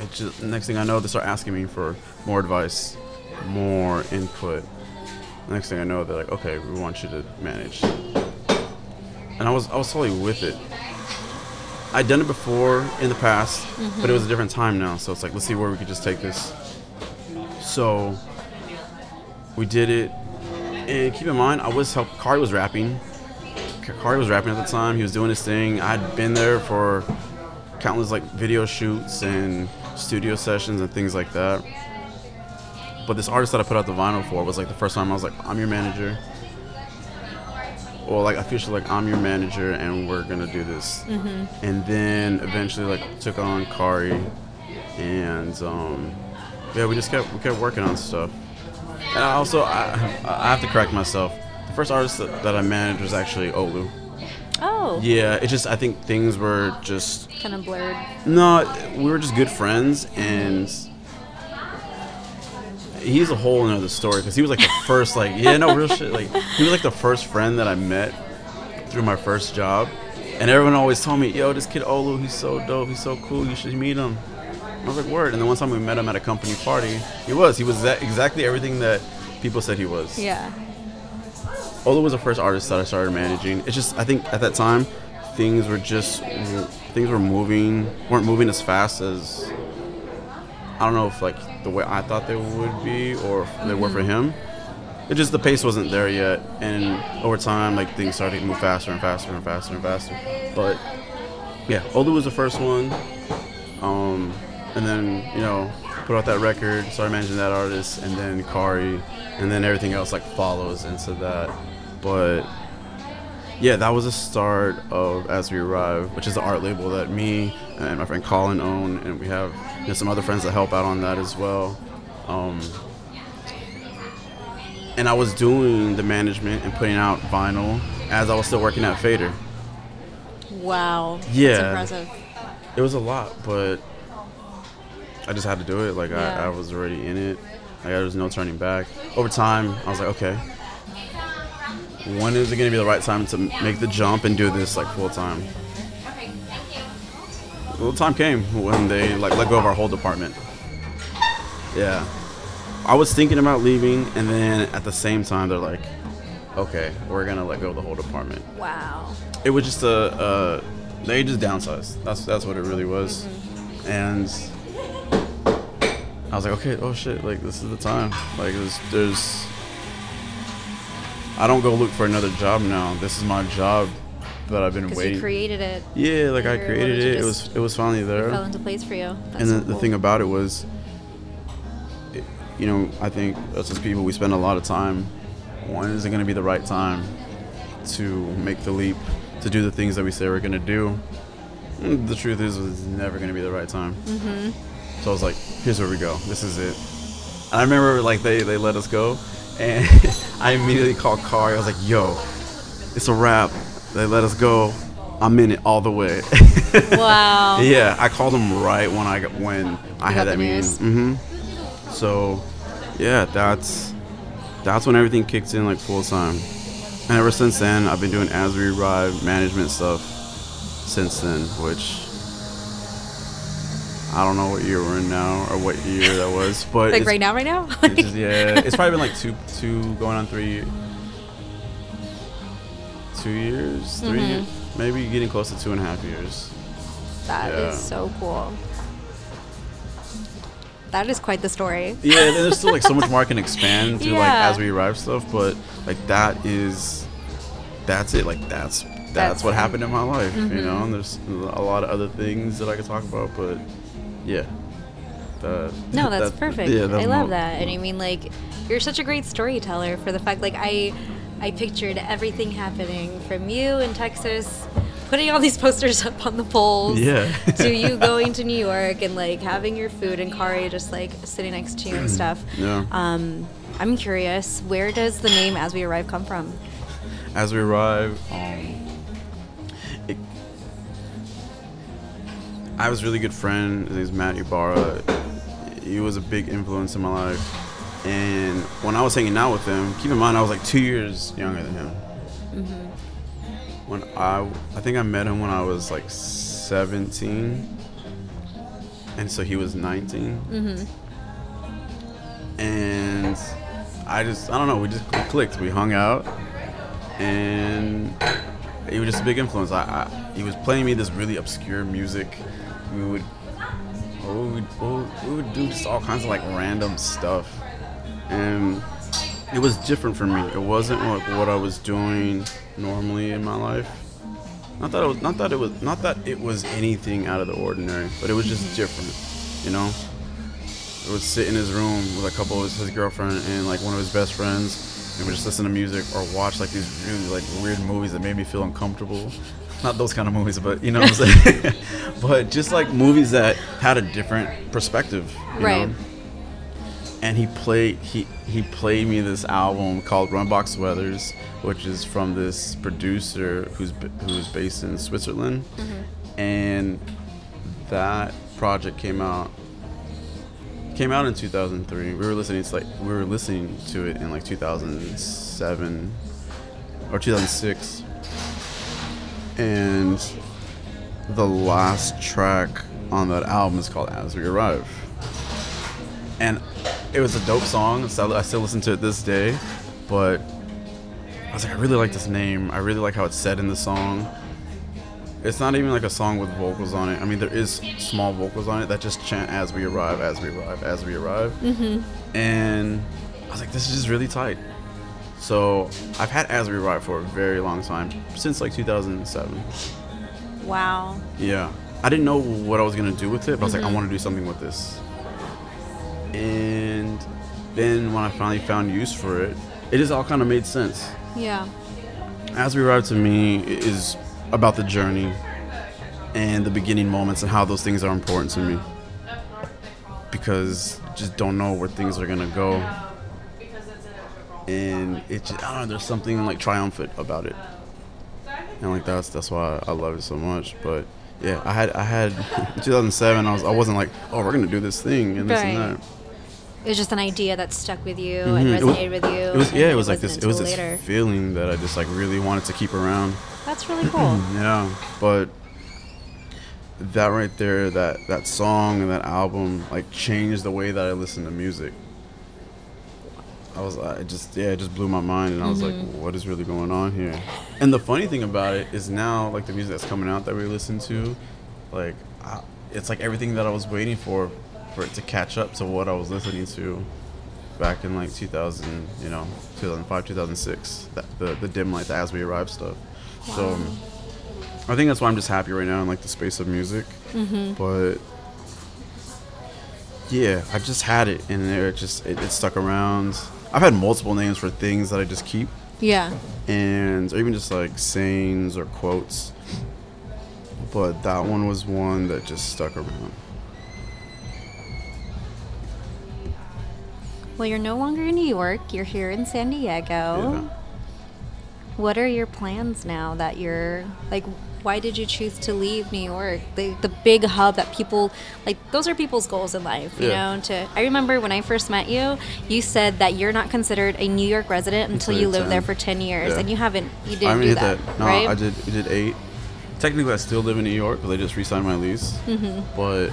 [SPEAKER 2] It just next thing I know, they start asking me for more advice, more input. Next thing I know, they're like, "Okay, we want you to manage." And I was I was totally with it. I'd done it before in the past, mm-hmm. but it was a different time now. So it's like, let's see where we could just take this. So we did it, and keep in mind, I was help. Kari was rapping. K- Kari was rapping at the time. He was doing his thing. I'd been there for countless like video shoots and studio sessions and things like that. But this artist that I put out the vinyl for was like the first time I was like, I'm your manager. Or like officially like I'm your manager and we're gonna do this. And then eventually like took on Kari and um, yeah, we just kept we kept working on stuff. And I also I, I have to correct myself. The first artist that, that I managed was actually Olu.
[SPEAKER 1] Oh.
[SPEAKER 2] Yeah, it just I think things were just
[SPEAKER 1] Kind of blurred.
[SPEAKER 2] no, we were just good friends, and he's a whole another story because he was like the first, like, yeah, no, real shit. Like, he was like the first friend that I met through my first job, and everyone always told me, "Yo, this kid Olu, he's so dope, he's so cool, you should meet him." I was like, "Word!" And then one time we met him at a company party, he was, he was exa- exactly everything that people said he was.
[SPEAKER 1] Yeah.
[SPEAKER 2] Olu was the first artist that I started managing. It's just I think at that time things were just things were moving weren't moving as fast as I don't know if like the way I thought they would be or if they were for him. It just the pace wasn't there yet, and over time like things started to move faster and faster and faster and faster. But yeah, Olu was the first one, um, and then you know put out that record, started managing that artist, and then Kari, and then everything else like follows into that. But yeah, that was the start of As We Arrive, which is the art label that me and my friend Colin own, and we have you know, some other friends that help out on that as well. Um, and I was doing the management and putting out vinyl as I was still working at Fader.
[SPEAKER 1] Wow.
[SPEAKER 2] Yeah. It was a lot, but I just had to do it. Like
[SPEAKER 1] Yeah.
[SPEAKER 2] I, I was already in it. Like there was no turning back. Over time, I was like, okay, when is it gonna be the right time to make the jump and do this like full time? Well, the time came when they like let go of our whole department. Yeah, I was thinking about leaving, and then at the same time, they're like, okay, we're gonna let go of the whole department
[SPEAKER 1] Wow.
[SPEAKER 2] it was just a, uh they just downsized. That's that's what it really was, and I was like, okay, oh shit, like this is the time. Like there's, there's I don't go look for another job now. This is my job that I've been waiting.
[SPEAKER 1] You created it.
[SPEAKER 2] yeah, like I created it. It was it was finally there.
[SPEAKER 1] It fell into place for you. That's
[SPEAKER 2] and
[SPEAKER 1] so
[SPEAKER 2] the, the thing about it was it- you know i think us as people we spend a lot of time when is it going to be the right time to make the leap to do the things that we say we're going to do the truth is it's never going to be the right time mm-hmm. so i was like here's where we go this is it and i remember like they, they let us go and i immediately called car i was like yo it's a wrap they let us go i'm in it all the way
[SPEAKER 1] Wow.
[SPEAKER 2] yeah, I called him right when I got when I had that meeting.
[SPEAKER 1] news?
[SPEAKER 2] hmm So, yeah, that's that's when everything kicked in like full time. And ever since then, I've been doing as we arrive management stuff since then, which I don't know what year we're in now or what year that was, but
[SPEAKER 1] Like right now, right now?
[SPEAKER 2] it's just- yeah, it's probably been like two two going on three two years, 3
[SPEAKER 1] Mm-hmm.
[SPEAKER 2] years, maybe getting close to two and a half years.
[SPEAKER 1] That is
[SPEAKER 2] Yeah.
[SPEAKER 1] so cool. That is quite the story.
[SPEAKER 2] Yeah, there's still like so much more I can expand to like as we arrive stuff, but like that is that's it. Like that's that's,
[SPEAKER 1] That's
[SPEAKER 2] what happened in my life, you
[SPEAKER 1] Mm-hmm.
[SPEAKER 2] know. And there's a lot of other things that I could talk about, but yeah. That,
[SPEAKER 1] No, that's
[SPEAKER 2] that-
[SPEAKER 1] perfect.
[SPEAKER 2] yeah,
[SPEAKER 1] I love that. And I mean, like, you're such a great storyteller for the fact, like, I, I pictured everything happening from you in Texas, putting all these posters up on the poles,
[SPEAKER 2] Yeah.
[SPEAKER 1] to you going to New York and like having your food and Kari just like sitting next to you and stuff.
[SPEAKER 2] Yeah.
[SPEAKER 1] Um, I'm curious, where does the name As We Arrive come from?
[SPEAKER 2] As we arrive, um, I have this really good friend. His name's Matt Ibarra. He was a big influence in my life. And when I was hanging out with him, keep in mind I was like two years younger than him. Mm-hmm. When I, I think I met him when I was like 17, and so he was 19. Mm-hmm. And I just, I don't know, we just clicked. We hung out, and he was just a big influence. I, I he was playing me this really obscure music. We would, we would, we would do just all kinds of like random stuff, and it was different for me. It wasn't what, what I was doing normally in my life. Not that it was, not that it was, not that it was anything out of the ordinary, but it was just different, you know. I would sit in his room with a couple of his, his girlfriend and like one of his best friends, and we just listen to music or watch like these really like weird movies that made me feel uncomfortable. Not those kind of movies, but you know what I'm saying. but just like movies that had a different perspective, you
[SPEAKER 1] Right.
[SPEAKER 2] know? And he played he he played me this album called Runbox Weathers, which is from this producer who's who's based in Switzerland, mm-hmm. and that project came out came out in 2003. We were listening to like we were listening to it in like 2007 or 2006, and the last track on that album is called "As We Arrive," and it was a dope song. So I still listen to it this day, but I was like, I really like this name. I really like how it's said in the song. It's not even like a song with vocals on it. I mean, there is small vocals on it that just chant "As we arrive, as we arrive, as we arrive," mm-hmm. and I was like, "This is just really tight." So I've had "As We Arrive" for a very long time, since like 2007.
[SPEAKER 1] Wow.
[SPEAKER 2] Yeah, I didn't know what I was gonna do with it, but I was like, I mm-hmm. want to do something with this. And then when I finally found use for it, it just all kind of made sense.
[SPEAKER 1] Yeah.
[SPEAKER 2] As We Arrive to me is about the journey and the beginning moments and how those things are important to me. Because just don't know where things are gonna go. And it just, I don't know, there's something like triumphant about it. And like that's that's why I love it so much. But yeah, I had I had in 2007 I was I wasn't like, oh we're gonna do this thing and this and that.
[SPEAKER 1] It was just an idea that stuck with you
[SPEAKER 2] Mhm.
[SPEAKER 1] and
[SPEAKER 2] It was-
[SPEAKER 1] resonated with you.
[SPEAKER 2] It was yeah, it was like this. It was this
[SPEAKER 1] later.
[SPEAKER 2] feeling that I just like really wanted to keep around.
[SPEAKER 1] That's really cool.
[SPEAKER 2] Yeah, but that right there, that that song and that album, like changed the way that I listen to music. I was, I just, yeah, it just blew my mind, and I was like, what is really going on here? And the funny thing about it is now, like the music that's coming out that we listen to, like, I, it's like everything that I was waiting for, for it to catch up to what I was listening to back in like 2000, you know, 2005, 2006, that, the the Dimlite, the as we arrive stuff. So um, I think that's why I'm just happy right now in like the space of music. But yeah, I just had it in there. It just it, it stuck around. I've had multiple names for things that I just keep,
[SPEAKER 1] Yeah.
[SPEAKER 2] and or even just like sayings or quotes. But that one was one that just stuck around.
[SPEAKER 1] Well, you're no longer in New York. You're here in San Diego.
[SPEAKER 2] Yeah.
[SPEAKER 1] What are your plans now that you're like? Why did you choose to leave New York, the the big hub that people like? Those are people's goals in life, you
[SPEAKER 2] Yeah.
[SPEAKER 1] know. To I remember when I first met you, you said that you're not considered a New York resident until you
[SPEAKER 2] you're
[SPEAKER 1] there for ten years,
[SPEAKER 2] Yeah.
[SPEAKER 1] and you haven't. You didn't
[SPEAKER 2] haven't
[SPEAKER 1] do
[SPEAKER 2] hit
[SPEAKER 1] that,
[SPEAKER 2] that. No,
[SPEAKER 1] right?
[SPEAKER 2] I did. I did eight. Technically, I still live in New York because I just re-signed my lease.
[SPEAKER 1] Mm-hmm.
[SPEAKER 2] But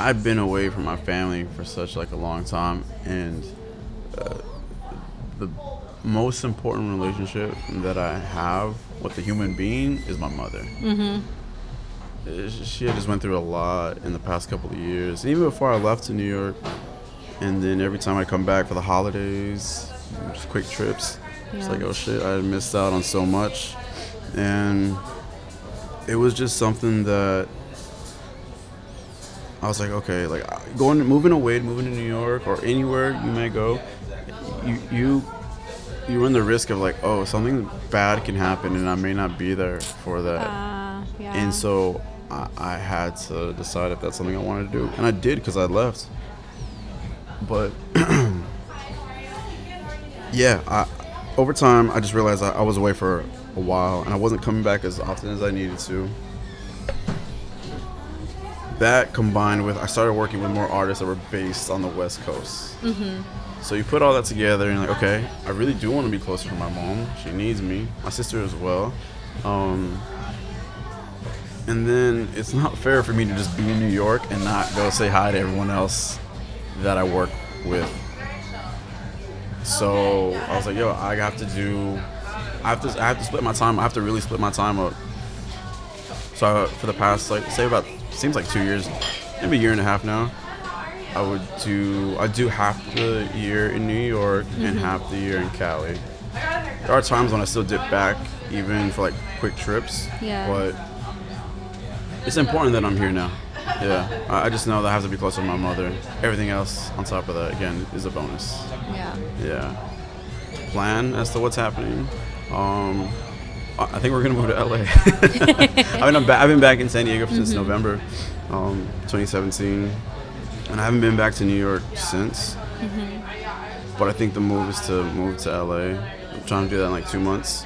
[SPEAKER 2] I've been away from my family for such like a long time, and uh, the most important relationship that I have with a human being is my mother. Mm-hmm. She just went through a lot in the past couple of years, even before I left to New York. And then every time I come back for the holidays, just quick trips, it's like, oh shit, I missed out on so much. And it was just something that I was like, okay, like going, moving away, moving to New York or anywhere you may go, you you you run the risk of like, oh, something bad can happen and I may not be there for that.
[SPEAKER 1] Uh, yeah.
[SPEAKER 2] And so I, I had to decide if that's something I wanted to do, and I did because I left. But yeah, I, over time I just realized I, I was away for a while, and I wasn't coming back as often as I needed to. That combined with I started working with more artists that were based on the West Coast. So you put all that together and you're like, okay, I really do want to be closer to my mom. She needs me. My sister as well. Um, and then it's not fair for me to just be in New York and not go say hi to everyone else that I work with. So I was like, yo, I have to do. I have to. I have to split my time. I have to really split my time up. So I, for the past like say about seems like two years, maybe a year and a half now. I would do I do half the year in New York and half the year in Cali. There are times when I still dip back, even for like quick trips.
[SPEAKER 1] Yeah.
[SPEAKER 2] But it's important that I'm here now. Yeah. I, I just know that I have to be close to my mother. Everything else on top of that, again, is a bonus.
[SPEAKER 1] yeah.
[SPEAKER 2] Yeah. Plan as to what's happening. Um, I I think we're gonna move to LA. I mean, I'm ba- I've been back in San Diego since November, um, 2017, and I haven't been back to New York since. But I think the move is to move to LA. I'm trying to do that in like two months.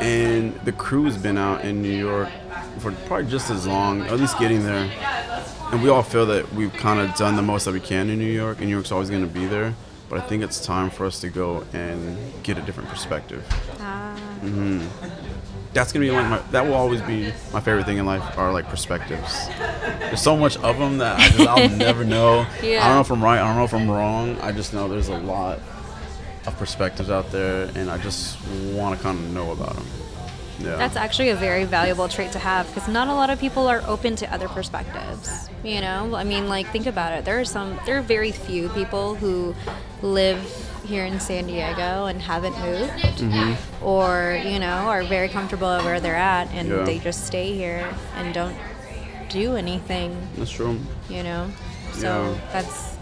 [SPEAKER 2] And the crew's been out in New York for probably just as long, at least getting there. And we all feel that we've kind of done the most that we can in New York, and New York's always going to be there. But I think it's time for us to go and get a different perspective.
[SPEAKER 1] Ah.
[SPEAKER 2] That's gonna be like my. That will always be my favorite thing in life are like perspectives. There's so much of them that I just, I'll never know. I don't know if I'm right. I don't know if I'm wrong. I just know there's a lot of perspectives out there, and I just want to kind of know about them. Yeah.
[SPEAKER 1] That's actually a very valuable trait to have because not a lot of people are open to other perspectives. You know, I mean, like think about it. There are some, there are very few people who live here in San Diego and haven't moved,
[SPEAKER 2] Mm-hmm.
[SPEAKER 1] or you know, are very comfortable where they're at and
[SPEAKER 2] Yeah.
[SPEAKER 1] they just stay here and don't do anything.
[SPEAKER 2] That's true.
[SPEAKER 1] You know, so
[SPEAKER 2] Yeah.
[SPEAKER 1] that's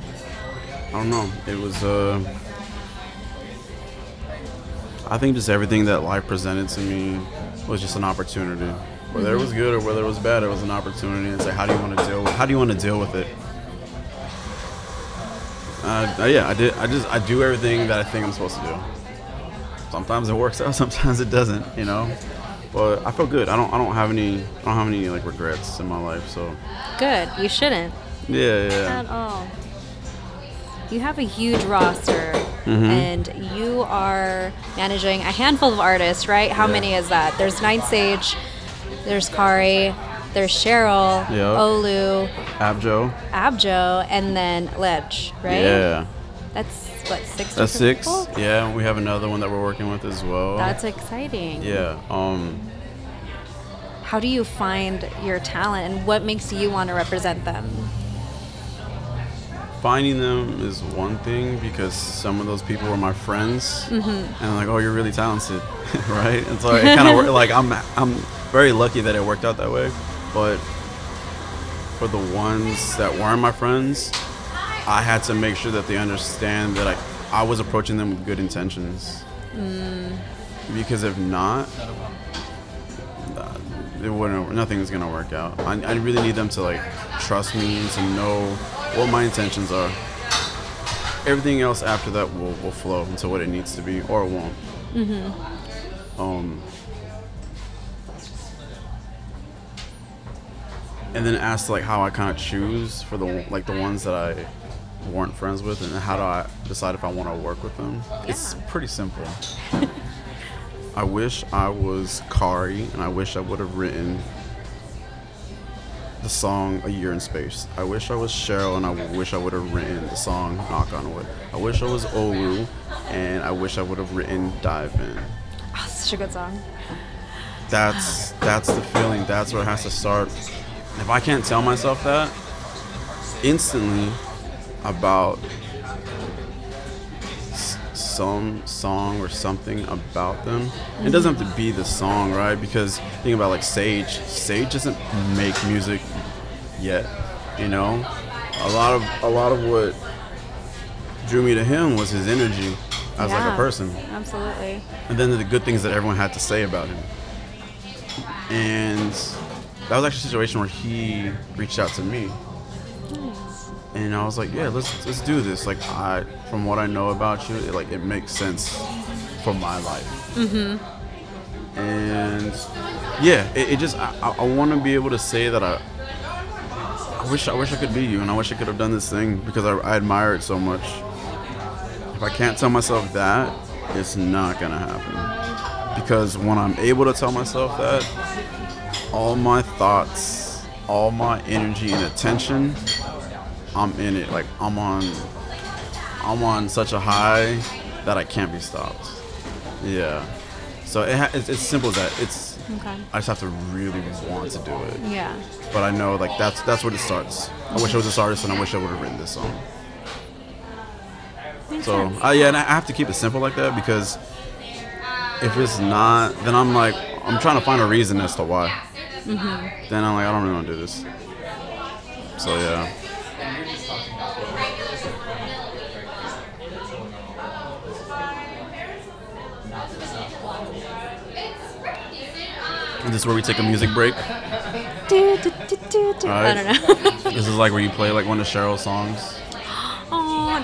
[SPEAKER 2] I don't know. It was uh, I think just everything that life presented to me was just an opportunity. Whether it was good or whether it was bad, it was an opportunity. And say, how do you want to deal? With, how do you want to deal with it? Uh, yeah, I did. I just I do everything that I think I'm supposed to do. Sometimes it works out, sometimes it doesn't. You know, but I feel good. I don't. I don't have any. I don't have any like regrets in my life. So
[SPEAKER 1] Good. You shouldn't
[SPEAKER 2] yeah, yeah.
[SPEAKER 1] at all. You have a huge roster,
[SPEAKER 2] Mm-hmm.
[SPEAKER 1] and you are managing a handful of artists, right? How
[SPEAKER 2] Yeah.
[SPEAKER 1] many is that? There's Nine Sage, there's Kari, there's Cheryl,
[SPEAKER 2] Yep.
[SPEAKER 1] Olu,
[SPEAKER 2] Abjo.
[SPEAKER 1] Abjo, and then Ledge, right?
[SPEAKER 2] Yeah.
[SPEAKER 1] That's what six.
[SPEAKER 2] That's six.
[SPEAKER 1] people?
[SPEAKER 2] Yeah, we have another one that we're working with as well.
[SPEAKER 1] That's exciting.
[SPEAKER 2] yeah. Um.
[SPEAKER 1] How do you find your talent, and what makes you want to represent them?
[SPEAKER 2] finding them is one thing because some of those people were my friends, and I'm like, oh, you're really talented, right? And so it kind of. Like I'm, I'm very lucky that it worked out that way. But for the ones that weren't my friends, I had to make sure that they understand that I, I was approaching them with good intentions. Because if not, it wouldn't. Nothing's gonna work out. I, I really need them to like trust me and to know what my intentions are. Everything else after that will, will flow into what it needs to be, or it won't. Um. And then asked like how I kind of choose for the like the ones that I weren't friends with, and how do I decide if I want to work with them? It's pretty simple. I wish I was Kari, and I wish I would have written the song "A Year in Space." I wish I was Cheryl, and I wish I would have written the song "Knock on Wood." I wish I was Olu, and I wish I would have written "Dive In."
[SPEAKER 1] Oh, such a good song.
[SPEAKER 2] That's that's the feeling. That's where it has to start. If I can't tell myself that instantly about s- some song or something about them, it doesn't have to be the song, right? Because think about like Sage. Sage doesn't make music yet, you know. A lot of a lot of what drew me to him was his energy as like a person
[SPEAKER 1] Absolutely.
[SPEAKER 2] and then the good things that everyone had to say about him. And that was actually a situation where he reached out to me, and I was like, "Yeah, let's let's do this." Like, I from what I know about you, it, like it makes sense for my life. Mm-hmm. And yeah, it, it just I, I, I want to be able to say that I. I wish I wish I could be you, and I wish I could have done this thing because I, I admire it so much. If I can't tell myself that, it's not gonna happen. Because when I'm able to tell myself that, all my thoughts, all my energy and attention, I'm in it. Like I'm on, I'm on such a high that I can't be stopped. Yeah. So it ha- it's, it's simple as that. It's
[SPEAKER 1] Okay.
[SPEAKER 2] I just have to really want to do it.
[SPEAKER 1] Yeah.
[SPEAKER 2] But I know like that's that's where it starts. I wish I was this artist and I wish I would have written this song.
[SPEAKER 1] Makes
[SPEAKER 2] So uh, yeah, and I have to keep it simple like that because if it's not, then I'm like I'm trying to find a reason as to why.
[SPEAKER 1] Mm-hmm.
[SPEAKER 2] Then I'm like I don't really want to do this. So yeah. Is this where we take a music break?
[SPEAKER 1] Do, do, do, do. I don't know.
[SPEAKER 2] This is like where you play like one of Cheryl's songs.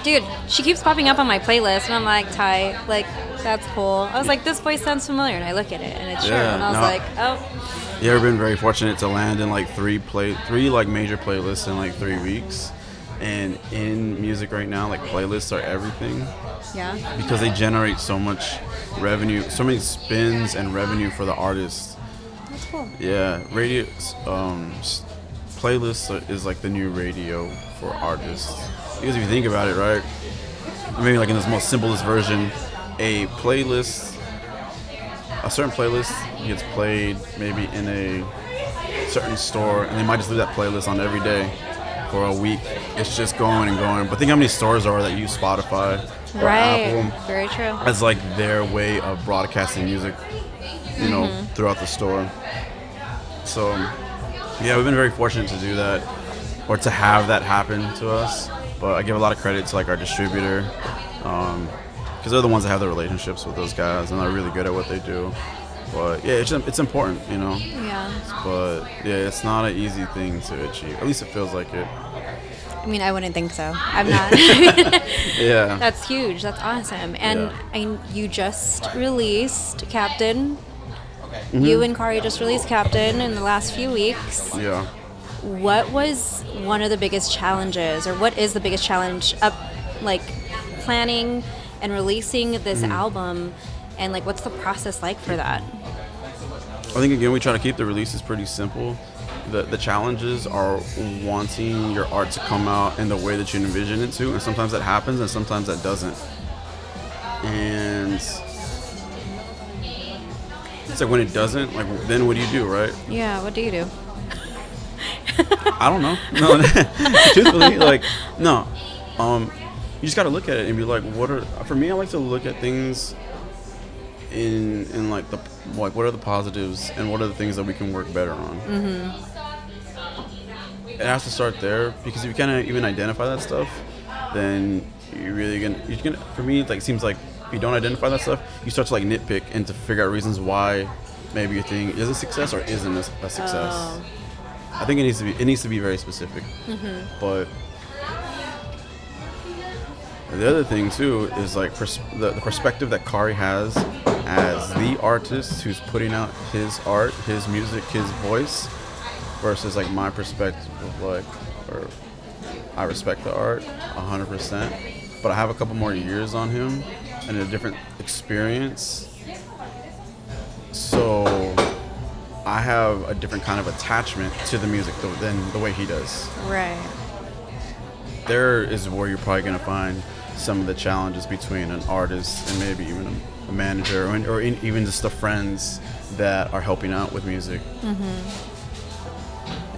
[SPEAKER 1] Dude, she keeps popping up on my playlist, and I'm like, tight. Like, that's cool. I was like, this voice sounds familiar, and I look at it, and it's
[SPEAKER 2] Yeah,
[SPEAKER 1] and I was
[SPEAKER 2] no.
[SPEAKER 1] like, oh,
[SPEAKER 2] You ever been very fortunate to land in like three play three like major playlists in like three weeks? And in music right now, like playlists are everything
[SPEAKER 1] yeah.
[SPEAKER 2] because they generate so much revenue, so many spins and revenue for the artists.
[SPEAKER 1] That's cool.
[SPEAKER 2] Yeah, radio um, playlists is like the new radio for artists. Because if you think about it, right? Maybe like in this most simplest version, a playlist, a certain playlist gets played maybe in a certain store, and they might just leave that playlist on every day for a week. It's just going and going. But think how many stores are that use Spotify or
[SPEAKER 1] Right.
[SPEAKER 2] Apple
[SPEAKER 1] Very true.
[SPEAKER 2] as like their way of broadcasting music, you know, mm-hmm. throughout the store. So, yeah, we've been very fortunate to do that, or to have that happen to us. But I give a lot of credit to like our distributor, um, because they're the ones that have the relationships with those guys and they're really good at what they do. But yeah, it's it's important, you know.
[SPEAKER 1] Yeah.
[SPEAKER 2] But yeah, it's not an easy thing to achieve. At least it feels like it.
[SPEAKER 1] I mean, I wouldn't think so. I'm not.
[SPEAKER 2] Yeah.
[SPEAKER 1] That's huge. That's awesome. And
[SPEAKER 2] Yeah.
[SPEAKER 1] I, you just released Captain.
[SPEAKER 2] Mm-hmm.
[SPEAKER 1] You and Kari just released Captain in the last few weeks.
[SPEAKER 2] yeah.
[SPEAKER 1] What was one of the biggest challenges, or what is the biggest challenge up, like planning and releasing this
[SPEAKER 2] Mm.
[SPEAKER 1] album, and like what's the process like for that?
[SPEAKER 2] I think again we try to keep the releases pretty simple. The the challenges are wanting your art to come out in the way that you envision it to, and sometimes that happens and sometimes that doesn't. And it's like when it doesn't, like then what do you do, right?
[SPEAKER 1] Yeah. What do you do?
[SPEAKER 2] I don't know. No, truthfully, like no. Um, you just got to look at it and be like, what are? For me, I like to look at things in in like the like what are the positives and what are the things that we can work better on. Mm-hmm. It has to start there because if you can't even identify that stuff, then you're really gonna you're gonna. For me, it like seems like if you don't identify that stuff, you start to like nitpick and to figure out reasons why maybe your thing is a success or isn't a, a success.
[SPEAKER 1] Oh.
[SPEAKER 2] I think it needs to be it needs to be very specific. Mm-hmm. But the other thing too is like pers- the, the perspective that Kari has as the artist who's putting out his art, his music, his voice, versus like my perspective of like, or I respect the art hundred percent, but I have a couple more years on him and a different experience. So I have a different kind of attachment to the music than the way he does.
[SPEAKER 1] Right.
[SPEAKER 2] There is where you're probably going to find some of the challenges between an artist and maybe even a, manager or, or in, even just the friends that are helping out with music. Mm-hmm.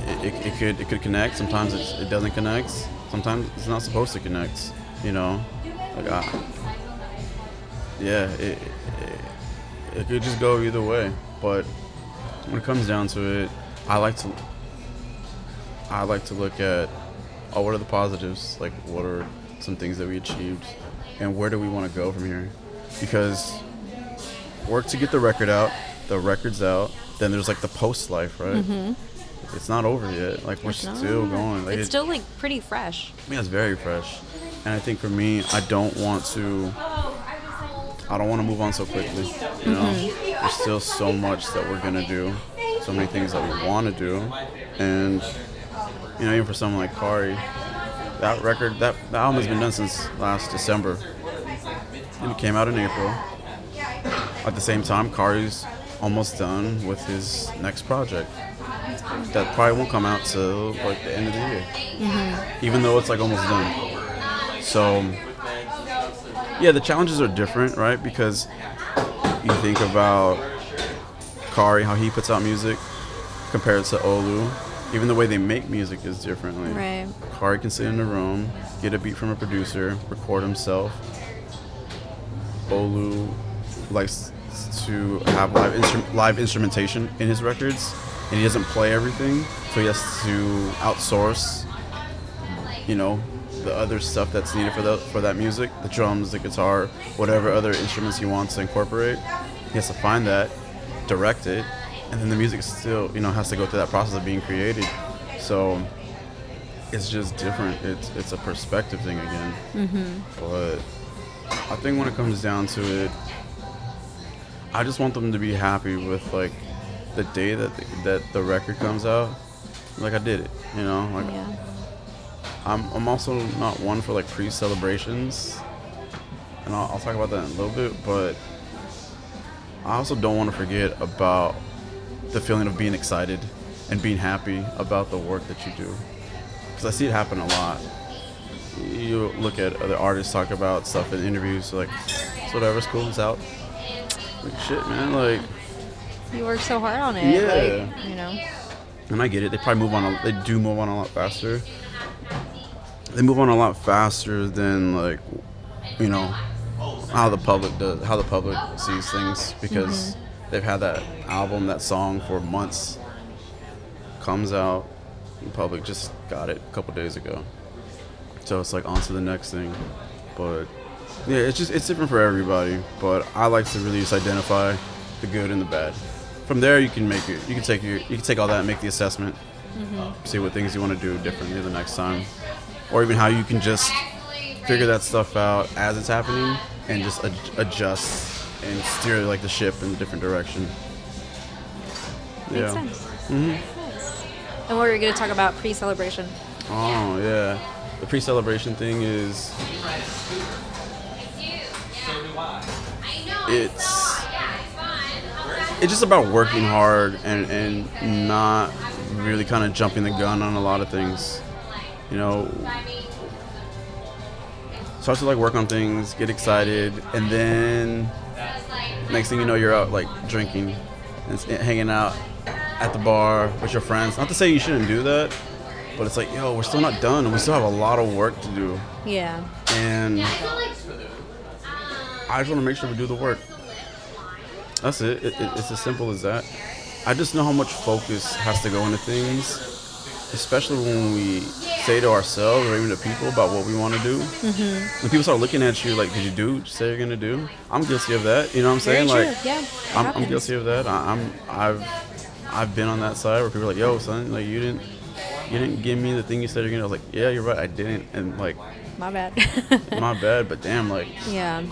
[SPEAKER 2] It, it, it could it could connect. Sometimes it, it doesn't connect. Sometimes it's not supposed to connect. You know, like I, yeah, it, it it could just go either way. But when it comes down to it, I like to I like to look at oh, what are the positives? Like, what are some things that we achieved, and where do we want to go from here? Because work to get the record out, the record's out. Then there's like the post life, right? It's not over yet. Like we're
[SPEAKER 1] Mm-hmm. It's
[SPEAKER 2] still going. Like
[SPEAKER 1] it's
[SPEAKER 2] it-
[SPEAKER 1] still like pretty fresh.
[SPEAKER 2] yeah, it's very fresh. And I think for me, I don't want to. I don't want to move on so quickly. You know,
[SPEAKER 1] Mm-hmm.
[SPEAKER 2] there's still so much that we're gonna do, so many things that we want to do, and you know, even for someone like Kari, that record, that, that album has been done since last December, and it came out in April. At the same time, Kari's almost done with his next project. That probably won't come out till like the end of the year even though it's like almost done. So, yeah, the challenges are different, right? Because you think about Kari, how he puts out music compared to Olu. Even the way they make music is differently.
[SPEAKER 1] Right.
[SPEAKER 2] Kari can sit in a room, get a beat from a producer, record himself. Olu likes to have live instru- live instrumentation in his records, and he doesn't play everything, so he has to outsource. You know, the other stuff that's needed for the for that music, the drums, the guitar, whatever other instruments he wants to incorporate. He has to find that, direct it, and then the music still, you know, has to go through that process of being created. So it's just different. It's it's a perspective thing again. Mm-hmm. But I think when it comes down to it, I just want them to be happy with like the day that the, that the record comes out. Like I did it, you know. Like
[SPEAKER 1] Yeah.
[SPEAKER 2] I'm I'm also not one for like pre-celebrations, and I'll, I'll talk about that in a little bit. But I also don't want to forget about the feeling of being excited and being happy about the work that you do, because I see it happen a lot. You look at other artists talk about stuff in interviews, like it's whatever, it's cool, it's out. Like shit, man. Like,
[SPEAKER 1] You work so hard on it.
[SPEAKER 2] Yeah.
[SPEAKER 1] Like, you know.
[SPEAKER 2] and I get it. They probably move on. A, they do move on a lot faster. They move on a lot faster than like, you know, how the public does, how the public sees things because mm-hmm. they've had that album, that song for months. Comes out, the public just got it a couple days ago. So it's like on to the next thing, but Yeah, it's just it's different for everybody, but I like to really just identify the good and the bad. From there, you can make it. You can take your you can take all that and make the assessment, mm-hmm. see what things you want to do differently the next time, or even how you can just figure that stuff out as it's happening and just ad- adjust and steer like the ship in a different direction.
[SPEAKER 1] Makes
[SPEAKER 2] yeah.
[SPEAKER 1] sense. Mm-hmm. Nice. And what are we going to talk about pre-celebration?
[SPEAKER 2] Oh yeah, the pre-celebration thing is it's it's just about working hard and and not really kind of jumping the gun on a lot of things. You know, start to like work on things, get excited, and then next thing you know, you're out like drinking and hanging out at the bar with your friends. Not to say you shouldn't do that, but it's like, yo, we're still not done. And we still have a lot of work to do,
[SPEAKER 1] Yeah.
[SPEAKER 2] and um, I just want to make sure we do the work. That's it. It, it. It's as simple as that. I just know how much focus has to go into things, especially when we say to ourselves or even to people about what we want to do. Mm-hmm. When people start looking at you like, "Did you do what you say you're gonna do?" I'm guilty of that. You know what I'm
[SPEAKER 1] Very
[SPEAKER 2] saying?
[SPEAKER 1] true.
[SPEAKER 2] Like,
[SPEAKER 1] yeah.
[SPEAKER 2] I'm, I'm guilty of that. I, I'm I've I've been on that side where people are like, "Yo, son, like you didn't you didn't give me the thing you said you're gonna." I was like, "Yeah, you're right. I didn't." And like,
[SPEAKER 1] My bad.
[SPEAKER 2] my bad. But damn, like
[SPEAKER 1] yeah.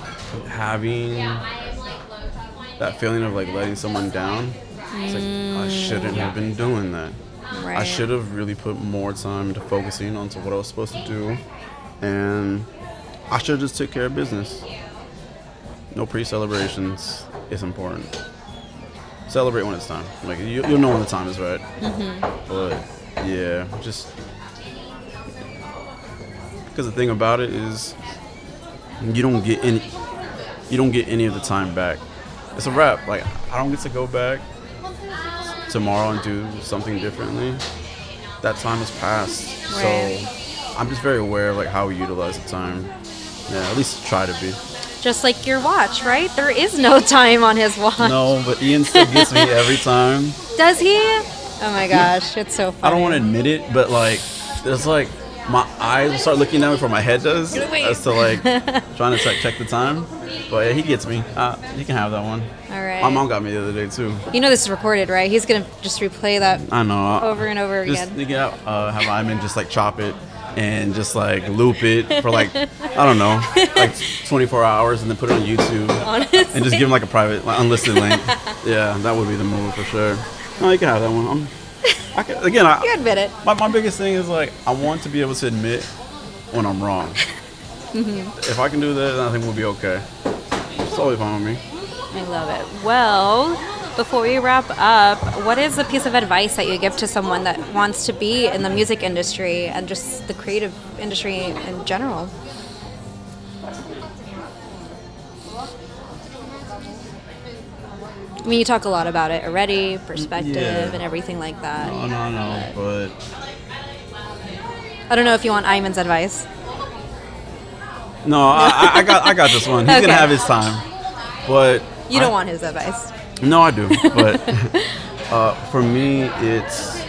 [SPEAKER 2] having that feeling of like letting someone down. It's like I shouldn't have been doing that.
[SPEAKER 1] Right.
[SPEAKER 2] I should have really put more time into focusing onto what I was supposed to do, and I should have just took care of business. No pre-celebrations is important. Celebrate when it's time. Like you, you'll know when the time is right. Mm-hmm. But yeah, just because the thing about it is you don't get any you don't get any of the time back. It's a wrap. Like I don't get to go back tomorrow and do something differently. That time has passed.
[SPEAKER 1] Right.
[SPEAKER 2] So I'm just very aware of like how we utilize the time. Yeah, at least try to be.
[SPEAKER 1] Just like your watch, right? There is no time on his watch.
[SPEAKER 2] No, but Ian still gets me every time.
[SPEAKER 1] Does he? Oh my gosh, it's so funny.
[SPEAKER 2] I don't want to admit it, but like there's like my eyes will start looking down before my head does as to like trying to check, check the time. But yeah, he gets me. Uh, he can have that one.
[SPEAKER 1] All right.
[SPEAKER 2] My mom got me the other day too.
[SPEAKER 1] You know this is recorded, right? He's gonna just replay that
[SPEAKER 2] I know.
[SPEAKER 1] Over and over
[SPEAKER 2] just
[SPEAKER 1] again.
[SPEAKER 2] out, uh, have Iman just like chop it and just like loop it for like I don't know, like 24 hours, and then put it on YouTube
[SPEAKER 1] Honestly.
[SPEAKER 2] and just give him like a private, like, unlisted link. Yeah, that would be the move for sure. No, you can have that one. I'm, I can, again, I,
[SPEAKER 1] You admit it.
[SPEAKER 2] my, my biggest thing is like I want to be able to admit when I'm wrong.
[SPEAKER 1] Mm-hmm.
[SPEAKER 2] If I can do that, then I think we'll be okay. It's totally fine with me.
[SPEAKER 1] I love it. Well, before we wrap up, what is a piece of advice that you give to someone that wants to be in the music industry and just the creative industry in general? I mean, you talk a lot about it already, perspective
[SPEAKER 2] Yeah.
[SPEAKER 1] and everything like that.
[SPEAKER 2] No, no, no, but
[SPEAKER 1] I don't know if you want Iman's advice.
[SPEAKER 2] no, I, I- got, I got this one. He's
[SPEAKER 1] Okay.
[SPEAKER 2] gonna have his time, but
[SPEAKER 1] You don't
[SPEAKER 2] I-
[SPEAKER 1] want his advice.
[SPEAKER 2] No, I do, but uh, for me, it's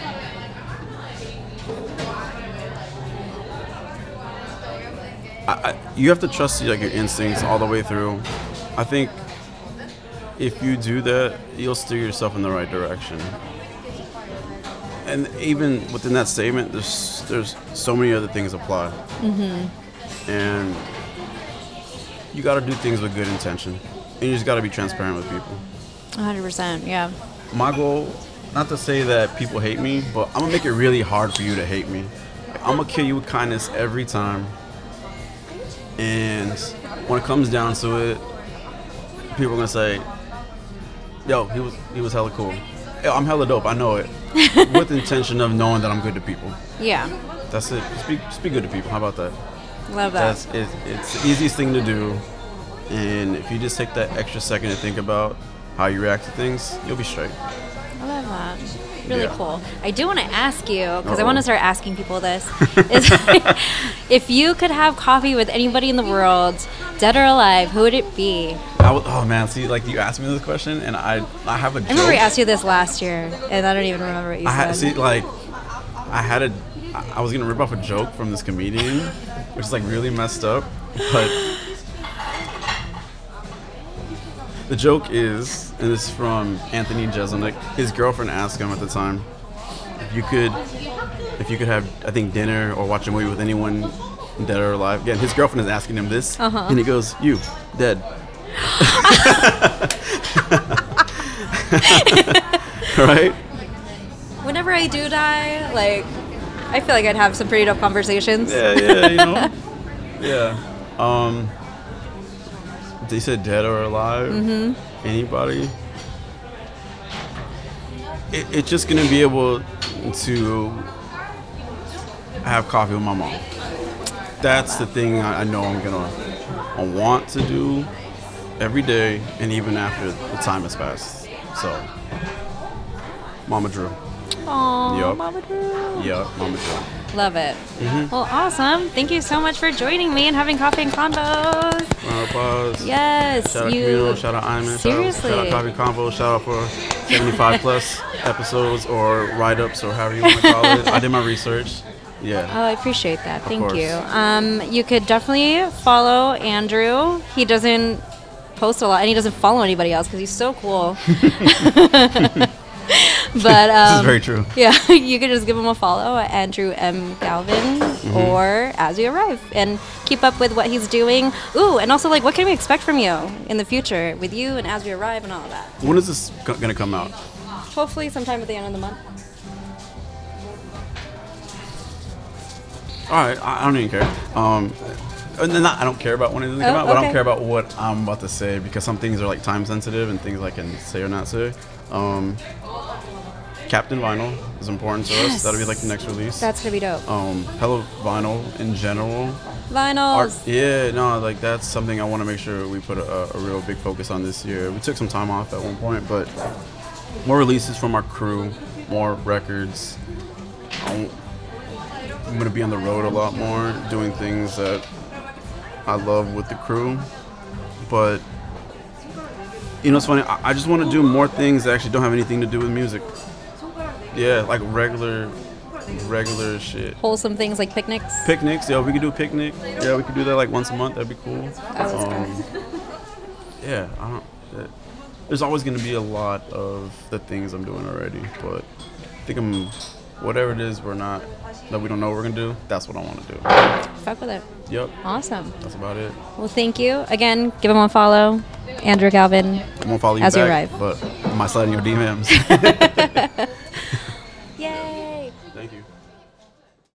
[SPEAKER 2] I, I, you have to trust like your instincts all the way through. I think if you do that, you'll steer yourself in the right direction. And even within that statement, there's there's so many other things apply, and you got to do things with good intention, and you just got to be transparent with people
[SPEAKER 1] 100%, yeah.
[SPEAKER 2] my goal, not to say that people hate me, but I'm gonna make it really hard for you to hate me. Like, I'm gonna kill you with kindness every time. And when it comes down to it, people are gonna say, "Yo, he was he was hella cool. Yo, I'm hella dope. I know it." with the intention of knowing that I'm good to people.
[SPEAKER 1] Yeah.
[SPEAKER 2] That's it. Just be, just be good to people. How about that?
[SPEAKER 1] Love that.
[SPEAKER 2] That's it, it's the easiest thing to do. And if you just take that extra second to think about how you react to things, you'll be straight.
[SPEAKER 1] I. Really
[SPEAKER 2] Yeah.
[SPEAKER 1] cool. I do want to ask you because I want to start asking people this: is if you could have coffee with anybody in the world, dead or alive, who would it be?
[SPEAKER 2] I would, oh man, see, like you asked me this question, and I, I have a joke.
[SPEAKER 1] I remember we asked you this last year, and I don't even remember what you
[SPEAKER 2] I
[SPEAKER 1] said.
[SPEAKER 2] had, see, like, I had a, I was gonna rip off a joke from this comedian, which is like really messed up, but The joke is, and this is from Anthony Jeselnik. His girlfriend asked him at the time if you could, if you could have, I think, dinner or watch a movie with anyone dead or alive. Again, his girlfriend is asking him this,
[SPEAKER 1] Uh-huh.
[SPEAKER 2] and he goes, "You, dead." right?
[SPEAKER 1] Whenever I do die, like, I feel like I'd have some pretty dope conversations.
[SPEAKER 2] Yeah, yeah, you know. yeah. Um. They said dead or alive. Mm-hmm. Anybody. It, it's just gonna be able to have coffee with my mom. That's the thing I, I know I'm gonna I want to do every day, and even after the time has passed. So, Mama Drew.
[SPEAKER 1] Aw,
[SPEAKER 2] Yup.
[SPEAKER 1] Mama Drew.
[SPEAKER 2] Yeah, Mama Drew.
[SPEAKER 1] Love it.
[SPEAKER 2] Mm-hmm.
[SPEAKER 1] Well, awesome. Thank you so much for joining me and having coffee and convos.
[SPEAKER 2] Round of applause.
[SPEAKER 1] Yes,
[SPEAKER 2] Shout out
[SPEAKER 1] you.
[SPEAKER 2] Camino, shout out Iman,
[SPEAKER 1] Seriously.
[SPEAKER 2] shout out, shout out Coffee Convo, shout out for 75 plus episodes or write ups or however you want to call it. I did my research. Yeah.
[SPEAKER 1] Oh, I appreciate that. Thank
[SPEAKER 2] course.
[SPEAKER 1] you. Um, you could definitely follow Andrew. He doesn't post a lot, and he doesn't follow anybody else because he's so cool. but um,
[SPEAKER 2] this is very true.
[SPEAKER 1] Yeah, you can just give him a follow at Andrew M. Galvan
[SPEAKER 2] Mm-hmm.
[SPEAKER 1] or as you arrive and keep up with what he's doing. Ooh, and also like what can we expect from you in the future with you and as we arrive and all of that?
[SPEAKER 2] When is this co- to come out?
[SPEAKER 1] Hopefully sometime at the end of the month.
[SPEAKER 2] All right, I, don't even care. Um, and not, I don't care about when it doesn't come
[SPEAKER 1] Oh,
[SPEAKER 2] out, but I don't care about what I'm about to say because some things are like time sensitive and things I can say or not say. Um, Captain Vinyl is important to us. That'll be like the next release.
[SPEAKER 1] That's gonna be dope.
[SPEAKER 2] um, Hello Vinyl in general.
[SPEAKER 1] Vinyls.
[SPEAKER 2] Art, yeah, no, like that's something I want to make sure we put a, a real big focus on this year. We took some time off at one point, but more releases from our crew, more records. I'm, I'm gonna be on the road a lot more, doing things that I love with the crew. But you know, it's funny. I, I just want to do more things that actually don't have anything to do with music. Yeah, like regular, regular shit
[SPEAKER 1] Wholesome things like picnics.
[SPEAKER 2] picnics. Yeah, we could do a picnic. Yeah, we could do that like once a month. That'd be cool.
[SPEAKER 1] that's
[SPEAKER 2] Um, yeah, I don't. uh, There's always gonna be a lot of the things I'm doing already, but I think I'm whatever it is we're not that we don't know what we're gonna do. That's what I want to do.
[SPEAKER 1] Fuck with it.
[SPEAKER 2] Yep,
[SPEAKER 1] Awesome.
[SPEAKER 2] that's about it.
[SPEAKER 1] Well, thank you again. Give him a follow, Andrew Galvan.
[SPEAKER 2] I won't follow you
[SPEAKER 1] As you arrive.
[SPEAKER 2] but I sliding your DMs. Yay!